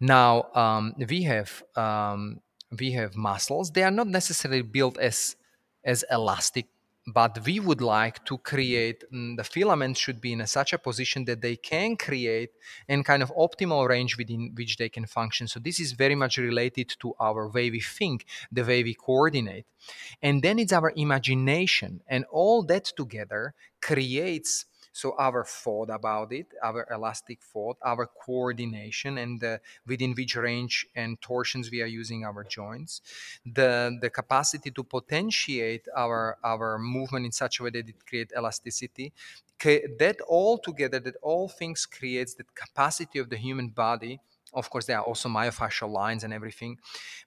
Now um, we have um, we have muscles. They are not necessarily built as as elastic but we would like to create mm, the filaments should be in a, such a position that they can create and kind of optimal range within which they can function. So this is very much related to our way we think the way we coordinate. And then it's our imagination and all that together creates so our thought about it, our elastic thought, our coordination, and the, within which range and torsions we are using our joints, the the capacity to potentiate our our movement in such a way that it creates elasticity, that all together, that all things creates that capacity of the human body. Of course there are also myofascial lines and everything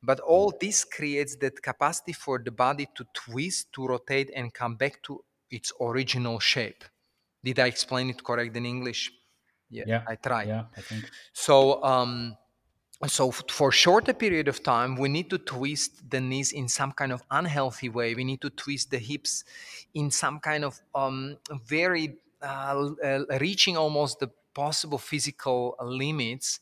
but all this creates that capacity for the body to twist to rotate and come back to its original shape did I explain it correct in English? Yeah, yeah I try. Yeah, I think. So, um, so for shorter period of time, we need to twist the knees in some kind of unhealthy way. We need to twist the hips in some kind of um, very uh, uh, reaching almost the possible physical limits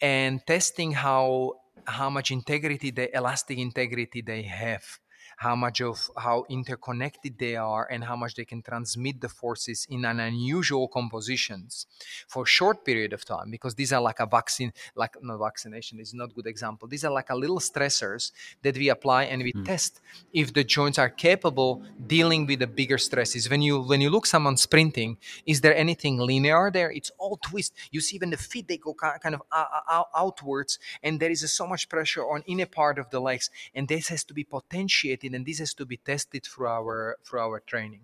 and testing how how much integrity the elastic integrity they have how much of how interconnected they are and how much they can transmit the forces in an unusual compositions for short period of time because these are like a vaccine like no vaccination is not good example. These are like a little stressors that we apply and we mm. test if the joints are capable dealing with the bigger stresses. When you when you look someone sprinting is there anything linear there? It's all twist. You see even the feet they go kind of outwards and there is so much pressure on inner part of the legs and this has to be potentiated and this has to be tested through our through our training.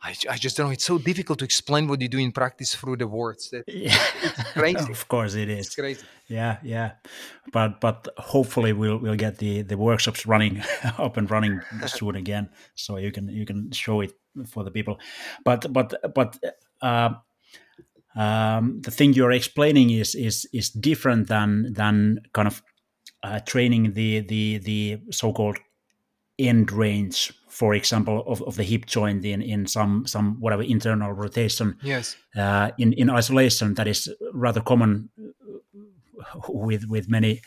I, I just don't know. It's so difficult to explain what you do in practice through the words. That yeah. it's crazy. of course, it is. It's crazy. Yeah, yeah. But but hopefully we'll we'll get the the workshops running up and running soon again, so you can you can show it for the people. But but but. Uh, um, the thing you're explaining is is is different than than kind of uh, training the the the so-called end range, for example, of, of the hip joint in, in some some whatever internal rotation. Yes. Uh, in in isolation, that is rather common with with many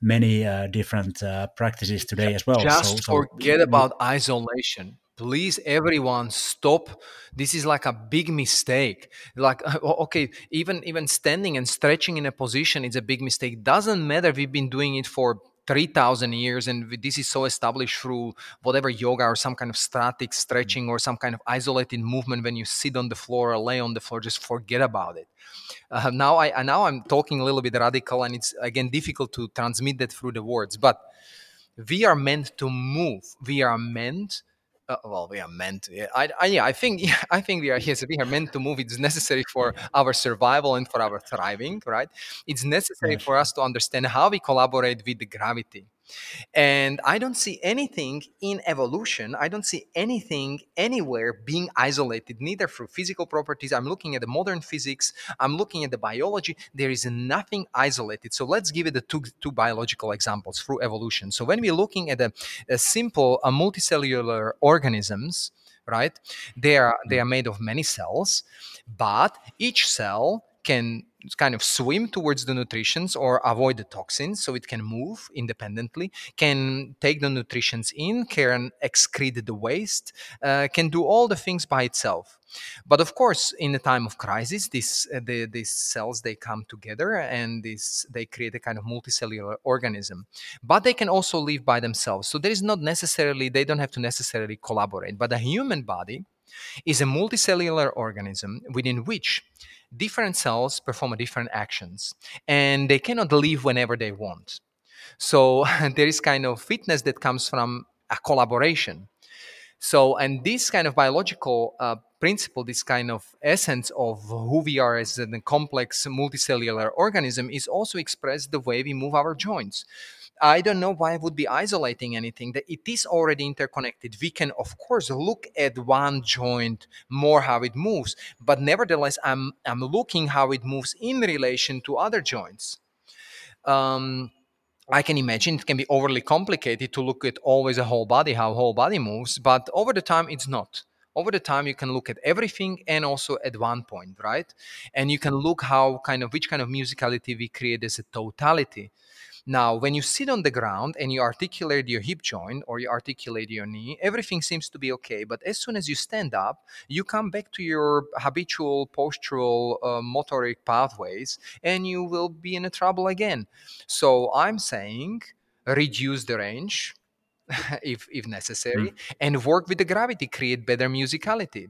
many uh, different uh, practices today as well. Just so, so forget about isolation please everyone stop this is like a big mistake like okay even even standing and stretching in a position is a big mistake doesn't matter we've been doing it for 3000 years and this is so established through whatever yoga or some kind of static stretching or some kind of isolated movement when you sit on the floor or lay on the floor just forget about it. Uh, now i now i'm talking a little bit radical and it's again difficult to transmit that through the words but we are meant to move. We are meant uh, well, we are meant. To, yeah, I, I, yeah, I think, yeah, I think we are here. So we are meant to move. It's necessary for our survival and for our thriving, right? It's necessary yes. for us to understand how we collaborate with the gravity. And I don't see anything in evolution, I don't see anything anywhere being isolated, neither through physical properties. I'm looking at the modern physics, I'm looking at the biology. There is nothing isolated. So let's give it the two, two biological examples through evolution. So when we're looking at a, simple a multicellular organisms, right? They are they are made of many cells, but each cell can kind of swim towards the nutritions or avoid the toxins so it can move independently can take the nutritions in can excrete the waste uh, can do all the things by itself. But of course in the time of crisis these uh, the, these cells they come together and this they create a kind of multicellular organism. But they can also live by themselves. So there is not necessarily they don't have to necessarily collaborate but the human body is a multicellular organism within which different cells perform different actions and they cannot live whenever they want. So there is kind of fitness that comes from a collaboration. So, and this kind of biological uh, principle, this kind of essence of who we are as a complex multicellular organism, is also expressed the way we move our joints. I don't know why I would be isolating anything. That it is already interconnected. We can, of course, look at one joint more how it moves, but nevertheless, I'm I'm looking how it moves in relation to other joints. Um, I can imagine it can be overly complicated to look at always a whole body, how whole body moves, but over the time it's not. Over the time you can look at everything and also at one point, right? And you can look how kind of which kind of musicality we create as a totality. Now, when you sit on the ground and you articulate your hip joint or you articulate your knee, everything seems to be okay. But as soon as you stand up, you come back to your habitual postural uh, motoric pathways and you will be in a trouble again. So I'm saying reduce the range if if necessary mm. and work with the gravity create better musicality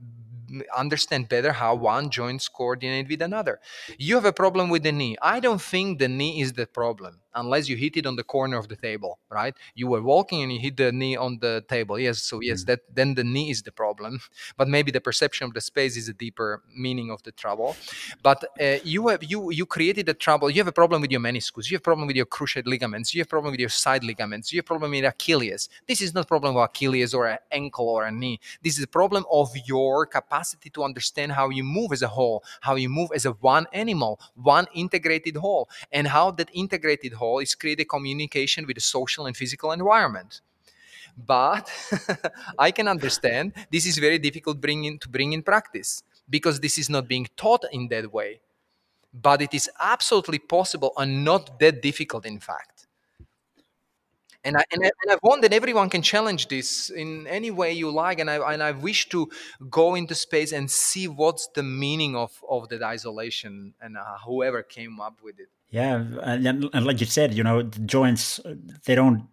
understand better how one joint coordinate with another. You have a problem with the knee. I don't think the knee is the problem unless you hit it on the corner of the table, right? You were walking and you hit the knee on the table. Yes, so yes, mm. that then the knee is the problem, but maybe the perception of the space is a deeper meaning of the trouble. But uh, you have you you created a trouble. You have a problem with your meniscus. You have a problem with your cruciate ligaments. You have a problem with your side ligaments. You have a problem with Achilles. This is not a problem of Achilles or an ankle or a knee. This is a problem of your capacity to understand how you move as a whole, how you move as a one animal, one integrated whole, and how that integrated whole is create a communication with the social and physical environment. But i can understand this is very difficult bring in, to bring in practice because this is not being taught in that way. But it is absolutely possible and not that difficult in fact and I, and I, and I want that everyone can challenge this in any way you like and I, and I wish to go into space and see what's the meaning of, of that isolation and uh, whoever came up with it. Yeah, and, and like you said, you know, the joints they don't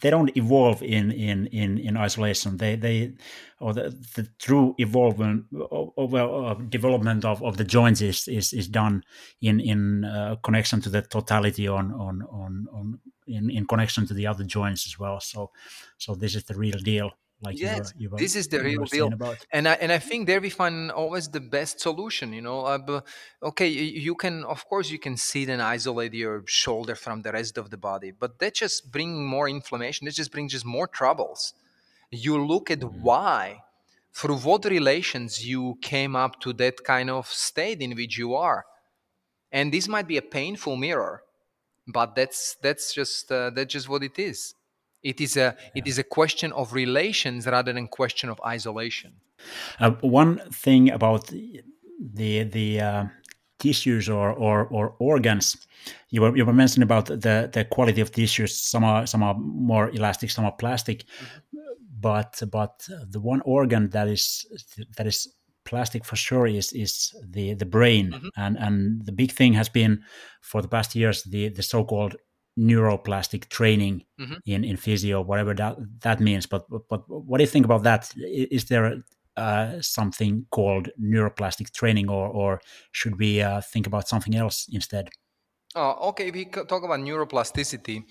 they don't evolve in in in, in isolation. They they or the, the true evolvement well uh, development of, of the joints is, is is done in in uh, connection to the totality on on on on in, in connection to the other joints as well. So so this is the real deal like yes, you were, you were, this is the real deal. and I, and I think there we find always the best solution you know uh, okay you can of course you can sit and isolate your shoulder from the rest of the body but that just bringing more inflammation that just brings just more troubles. You look at mm-hmm. why through what relations you came up to that kind of state in which you are. And this might be a painful mirror but that's that's just uh, that's just what it is it is a it is a question of relations rather than question of isolation Uh, one thing about the the uh, tissues or, or or organs, you were you were mentioning about the the quality of tissues. Some are some are more elastic, some are plastic. But but the one organ that is that is plastic for sure is is the the brain, and and the big thing has been for the past years the the so-called neuroplastic training in in physio, whatever that that means. But but what do you think about that? Is there uh, something called neuroplastic training, or or should we uh, think about something else instead? Oh, okay. If we talk about neuroplasticity,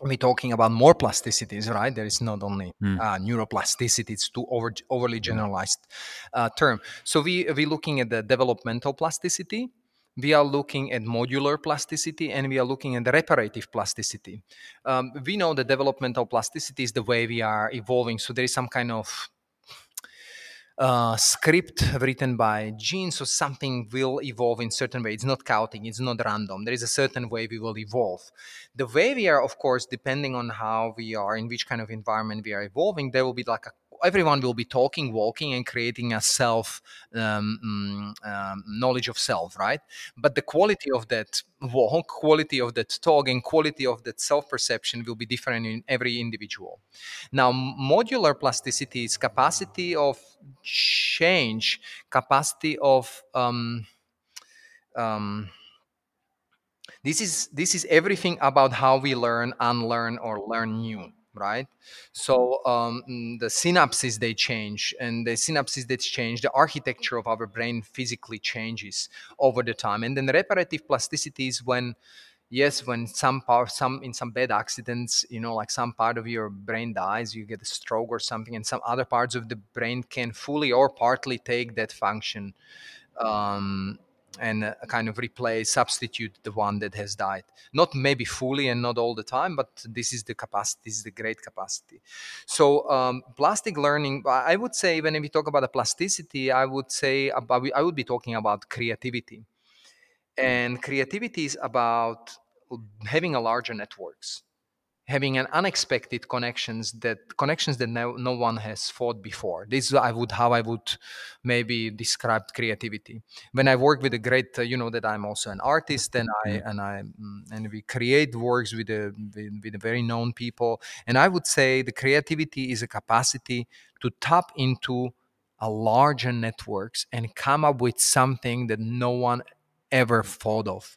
we're talking about more plasticities, right? There is not only uh, neuroplasticity; it's too over, overly generalized uh, term. So we we're looking at the developmental plasticity. We are looking at modular plasticity, and we are looking at the reparative plasticity. Um, we know that developmental plasticity is the way we are evolving. So there is some kind of uh, script written by genes, so something will evolve in certain way. It's not counting it's not random. There is a certain way we will evolve. The way we are, of course, depending on how we are, in which kind of environment we are evolving, there will be like a everyone will be talking, walking, and creating a self um, mm, um, knowledge of self, right? But the quality of that walk, quality of that talk, and quality of that self perception will be different in every individual. Now, modular plasticity is capacity of change, capacity of um, um, this is this is everything about how we learn, unlearn, or learn new right? So um, the synapses they change and the synapses that change the architecture of our brain physically changes over the time. And then the reparative plasticity is when yes when some part some in some bad accidents you know like some part of your brain dies you get a stroke or something and some other parts of the brain can fully or partly take that function. Um, and uh, kind of replace substitute the one that has died. Not maybe fully and not all the time but this is the capacity this is the great capacity. So um, plastic learning i would say when we talk about the plasticity i would say about i would be talking about creativity. And creativity is about having a larger networks having an unexpected connections that connections that no, no one has thought before. This is i would how i would maybe describe creativity. When i work with a great uh, you know that i'm also an artist and i and i mm, and we create works with a with, with a very known people. And i would say the creativity is a capacity to tap into a larger networks and come up with something that no one ever thought of.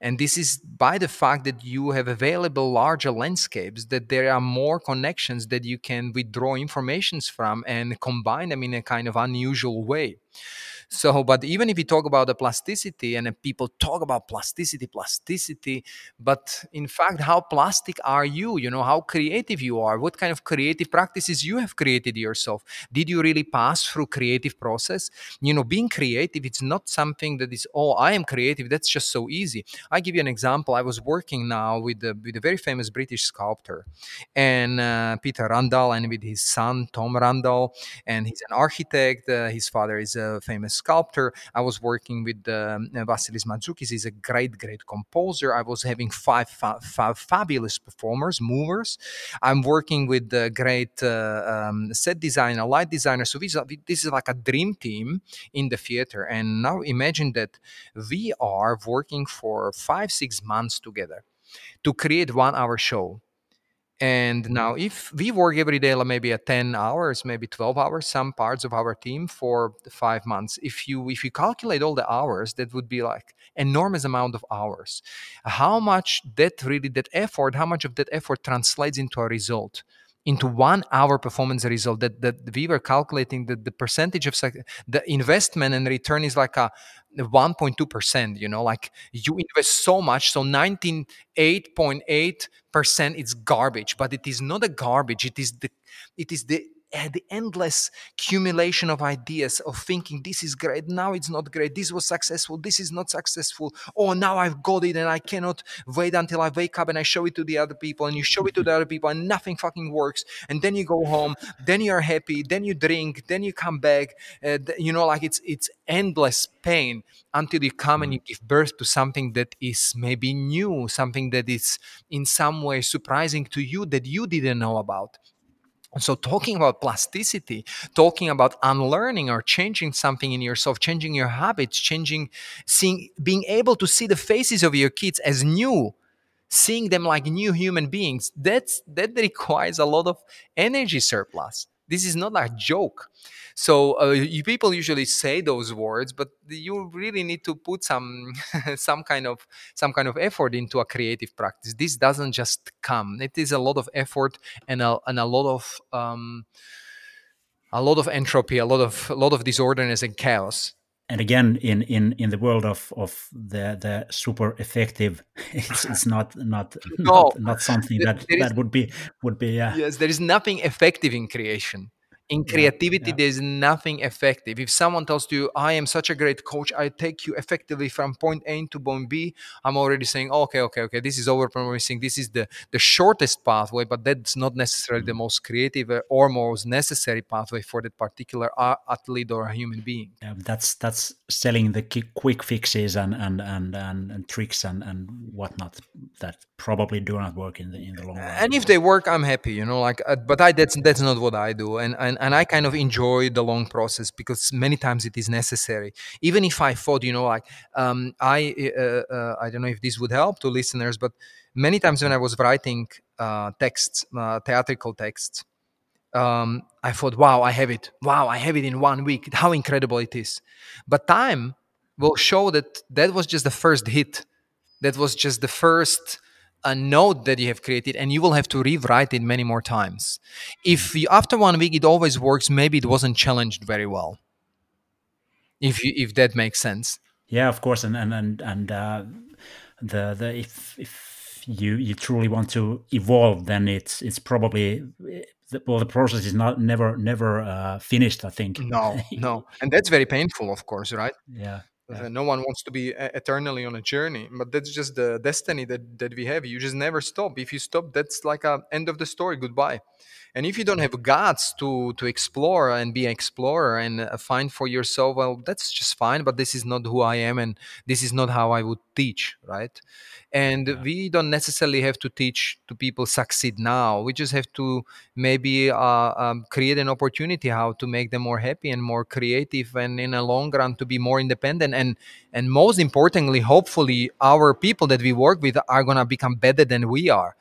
And this is by the fact that you have available larger landscapes, that there are more connections that you can withdraw informations from and combine them in a kind of unusual way. So, but even if you talk about the plasticity and people talk about plasticity, plasticity, but in fact, how plastic are you? You know, how creative you are, what kind of creative practices you have created yourself. Did you really pass through creative process? You know, being creative, it's not something that is, oh, I am creative. That's just so easy. I give you an example. I was working now with the, with a very famous British sculptor and uh, Peter Randall and with his son, Tom Randall, and he's an architect. Uh, his father is a famous sculptor. I was working with um, Vasilis Mantzoukas. He's a great, great composer. I was having five, five fabulous performers, movers. I'm working with the great uh, um, set designer, light designer. So this, this is like a dream team in the theater. And now imagine that we are working for five, six months together to create one hour show and mm-hmm. now, if we work every day, like maybe at ten hours, maybe twelve hours, some parts of our team for five months. If you if you calculate all the hours, that would be like enormous amount of hours. How much that really that effort, how much of that effort translates into a result? Into one hour performance result that, that we were calculating that the percentage of the investment and return is like a 1.2% you know like you invest so much so 98.8% is garbage but it is not a garbage it is the it is the the endless accumulation of ideas of thinking this is great now it's not great this was successful this is not successful oh now i've got it and i cannot wait until i wake up and i show it to the other people and you show it to the other people and nothing fucking works and then you go home then you're happy then you drink then you come back uh, you know like it's it's endless pain until you come and you give birth to something that is maybe new something that is in some way surprising to you that you didn't know about so, talking about plasticity, talking about unlearning or changing something in yourself, changing your habits, changing, seeing, being able to see the faces of your kids as new, seeing them like new human beings, that's that requires a lot of energy surplus. This is not a joke. So uh, you, people usually say those words, but you really need to put some some kind of some kind of effort into a creative practice. This doesn't just come. It is a lot of effort and a, and a lot of um, a lot of entropy, a lot of a lot of disorderness and chaos and again in in in the world of of the the super effective it's, it's not not no, not, not something that that would be would be uh, yes there is nothing effective in creation in creativity yeah. there's nothing effective. If someone tells you i am such a great coach i take you effectively from point a to point b i'm already saying okay okay okay this is over promising this is the the shortest pathway but that's not necessarily mm-hmm. the most creative uh, or most necessary pathway for that particular athlete or a human being. Yeah, that's that's selling the quick fixes and and and, and, and tricks and and whatnot that probably do not work in the in the long run and if they work i'm happy you know like uh, but i that's that's not what i do. And and and, I kind of enjoy the long process because many times it is necessary. Even if I thought, you know, like um, I uh, uh, I don't know if this would help to listeners, but many times when I was writing uh, texts, uh, theatrical texts, um, I thought, wow, I have it. Wow, I have it in one week. How incredible it is! But time will show that that was just the first hit. That was just the first a note that you have created and you will have to rewrite it many more times. If you, after one week it always works maybe it wasn't challenged very well. If you if that makes sense. Yeah of course and and and, and uh, the the if if you you truly want to evolve then it's it's probably well the process is not never never uh, finished i think. No no. And that's very painful of course right? Yeah yeah. no one wants to be eternally on a journey, but that's just the destiny that, that we have. You just never stop. If you stop, that's like a end of the story. Goodbye. And if you don't have guts to to explore and be an explorer and uh, find for yourself, well, that's just fine. But this is not who I am, and this is not how I would teach, right? and yeah. we don't necessarily have to teach to people succeed now we just have to maybe uh, um, create an opportunity how to make them more happy and more creative and in a long run to be more independent and and most importantly hopefully our people that we work with are going to become better than we are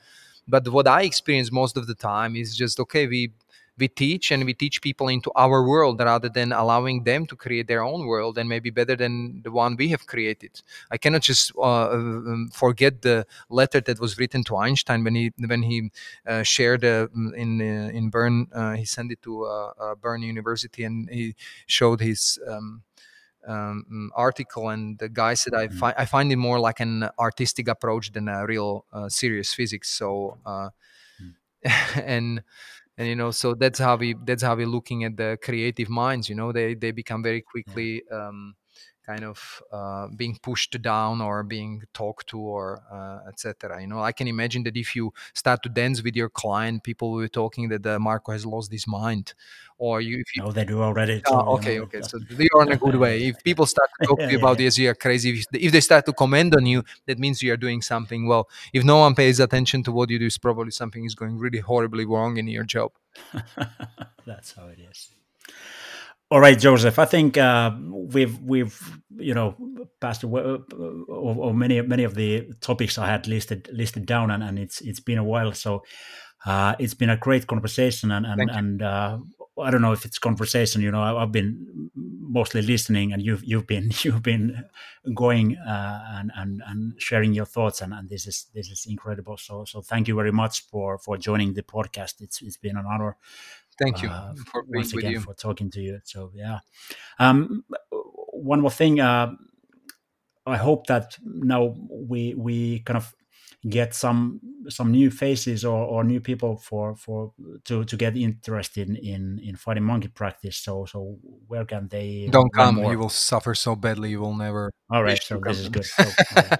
but what i experience most of the time is just okay we we teach and we teach people into our world rather than allowing them to create their own world and maybe better than the one we have created. I cannot just uh, um, forget the letter that was written to Einstein when he when he uh, shared uh, in uh, in Bern. Uh, he sent it to uh, Bern University and he showed his. Um, um, mm, article and the guy said I, mm-hmm. fi- I find it more like an artistic approach than a real serious physics so mm. and and you know so that's how we that's how we're looking at the creative minds you know they they become very quickly um, kind of uh, being pushed down or being talked to or uh, etc you know? I can imagine that if you start to dance with your client people will be talking that uh, marco has lost his mind or you if you oh they do already oh, okay okay so they are in a good way. If people start to talk to you about this you are crazy. If, if they start to comment on you that means you are doing something well. If no one pays attention to what you do it's probably something is going really horribly wrong in your job. That's how it is all right, Joseph. I think uh, we've we've you know passed away, uh, or, many many of the topics I had listed listed down, and, and it's it's been a while. So uh, it's been a great conversation, and and, and uh, I don't know if it's conversation. You know, I, have been mostly listening, and you've you've been you've been going uh, and, and and sharing your thoughts, and, and this is this is incredible. So so thank you very much for for joining the podcast. It's it's been an honor Thank you uh, for being once again you. for talking to you. So yeah, um, one more thing. Uh, I hope that now we we kind of get some some new faces or, or new people for for to to get interested in in fighting monkey practice. So so where can they don't come more? you will suffer so badly you will never All right, so this is good. So, all right.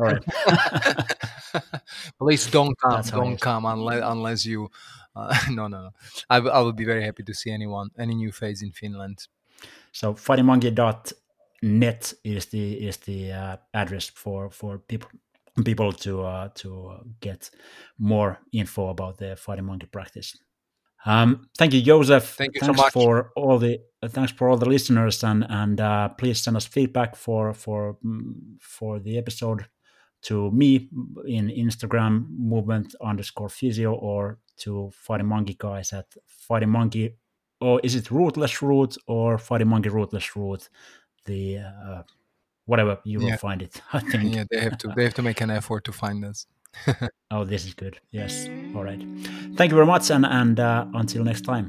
All right. Please don't come, That's don't come unless unless you. Uh, no, no, no. I, w- I would be very happy to see anyone, any new face in Finland. So fightingmonkey.net is the is the uh, address for for people people to uh, to get more info about the fighting monkey practice. Um, thank you, Joseph. Thank you so thanks much. for all the uh, thanks for all the listeners, and and uh, please send us feedback for for mm, for the episode to me in Instagram movement underscore physio or to fighting monkey guys at fighting monkey or is it rootless root or fighting monkey rootless root the uh, whatever you will Yeah. find it i think. Yeah, they have to they have to make an effort to find us. oh this is good. Yes. All right. Thank you very much and and uh, until next time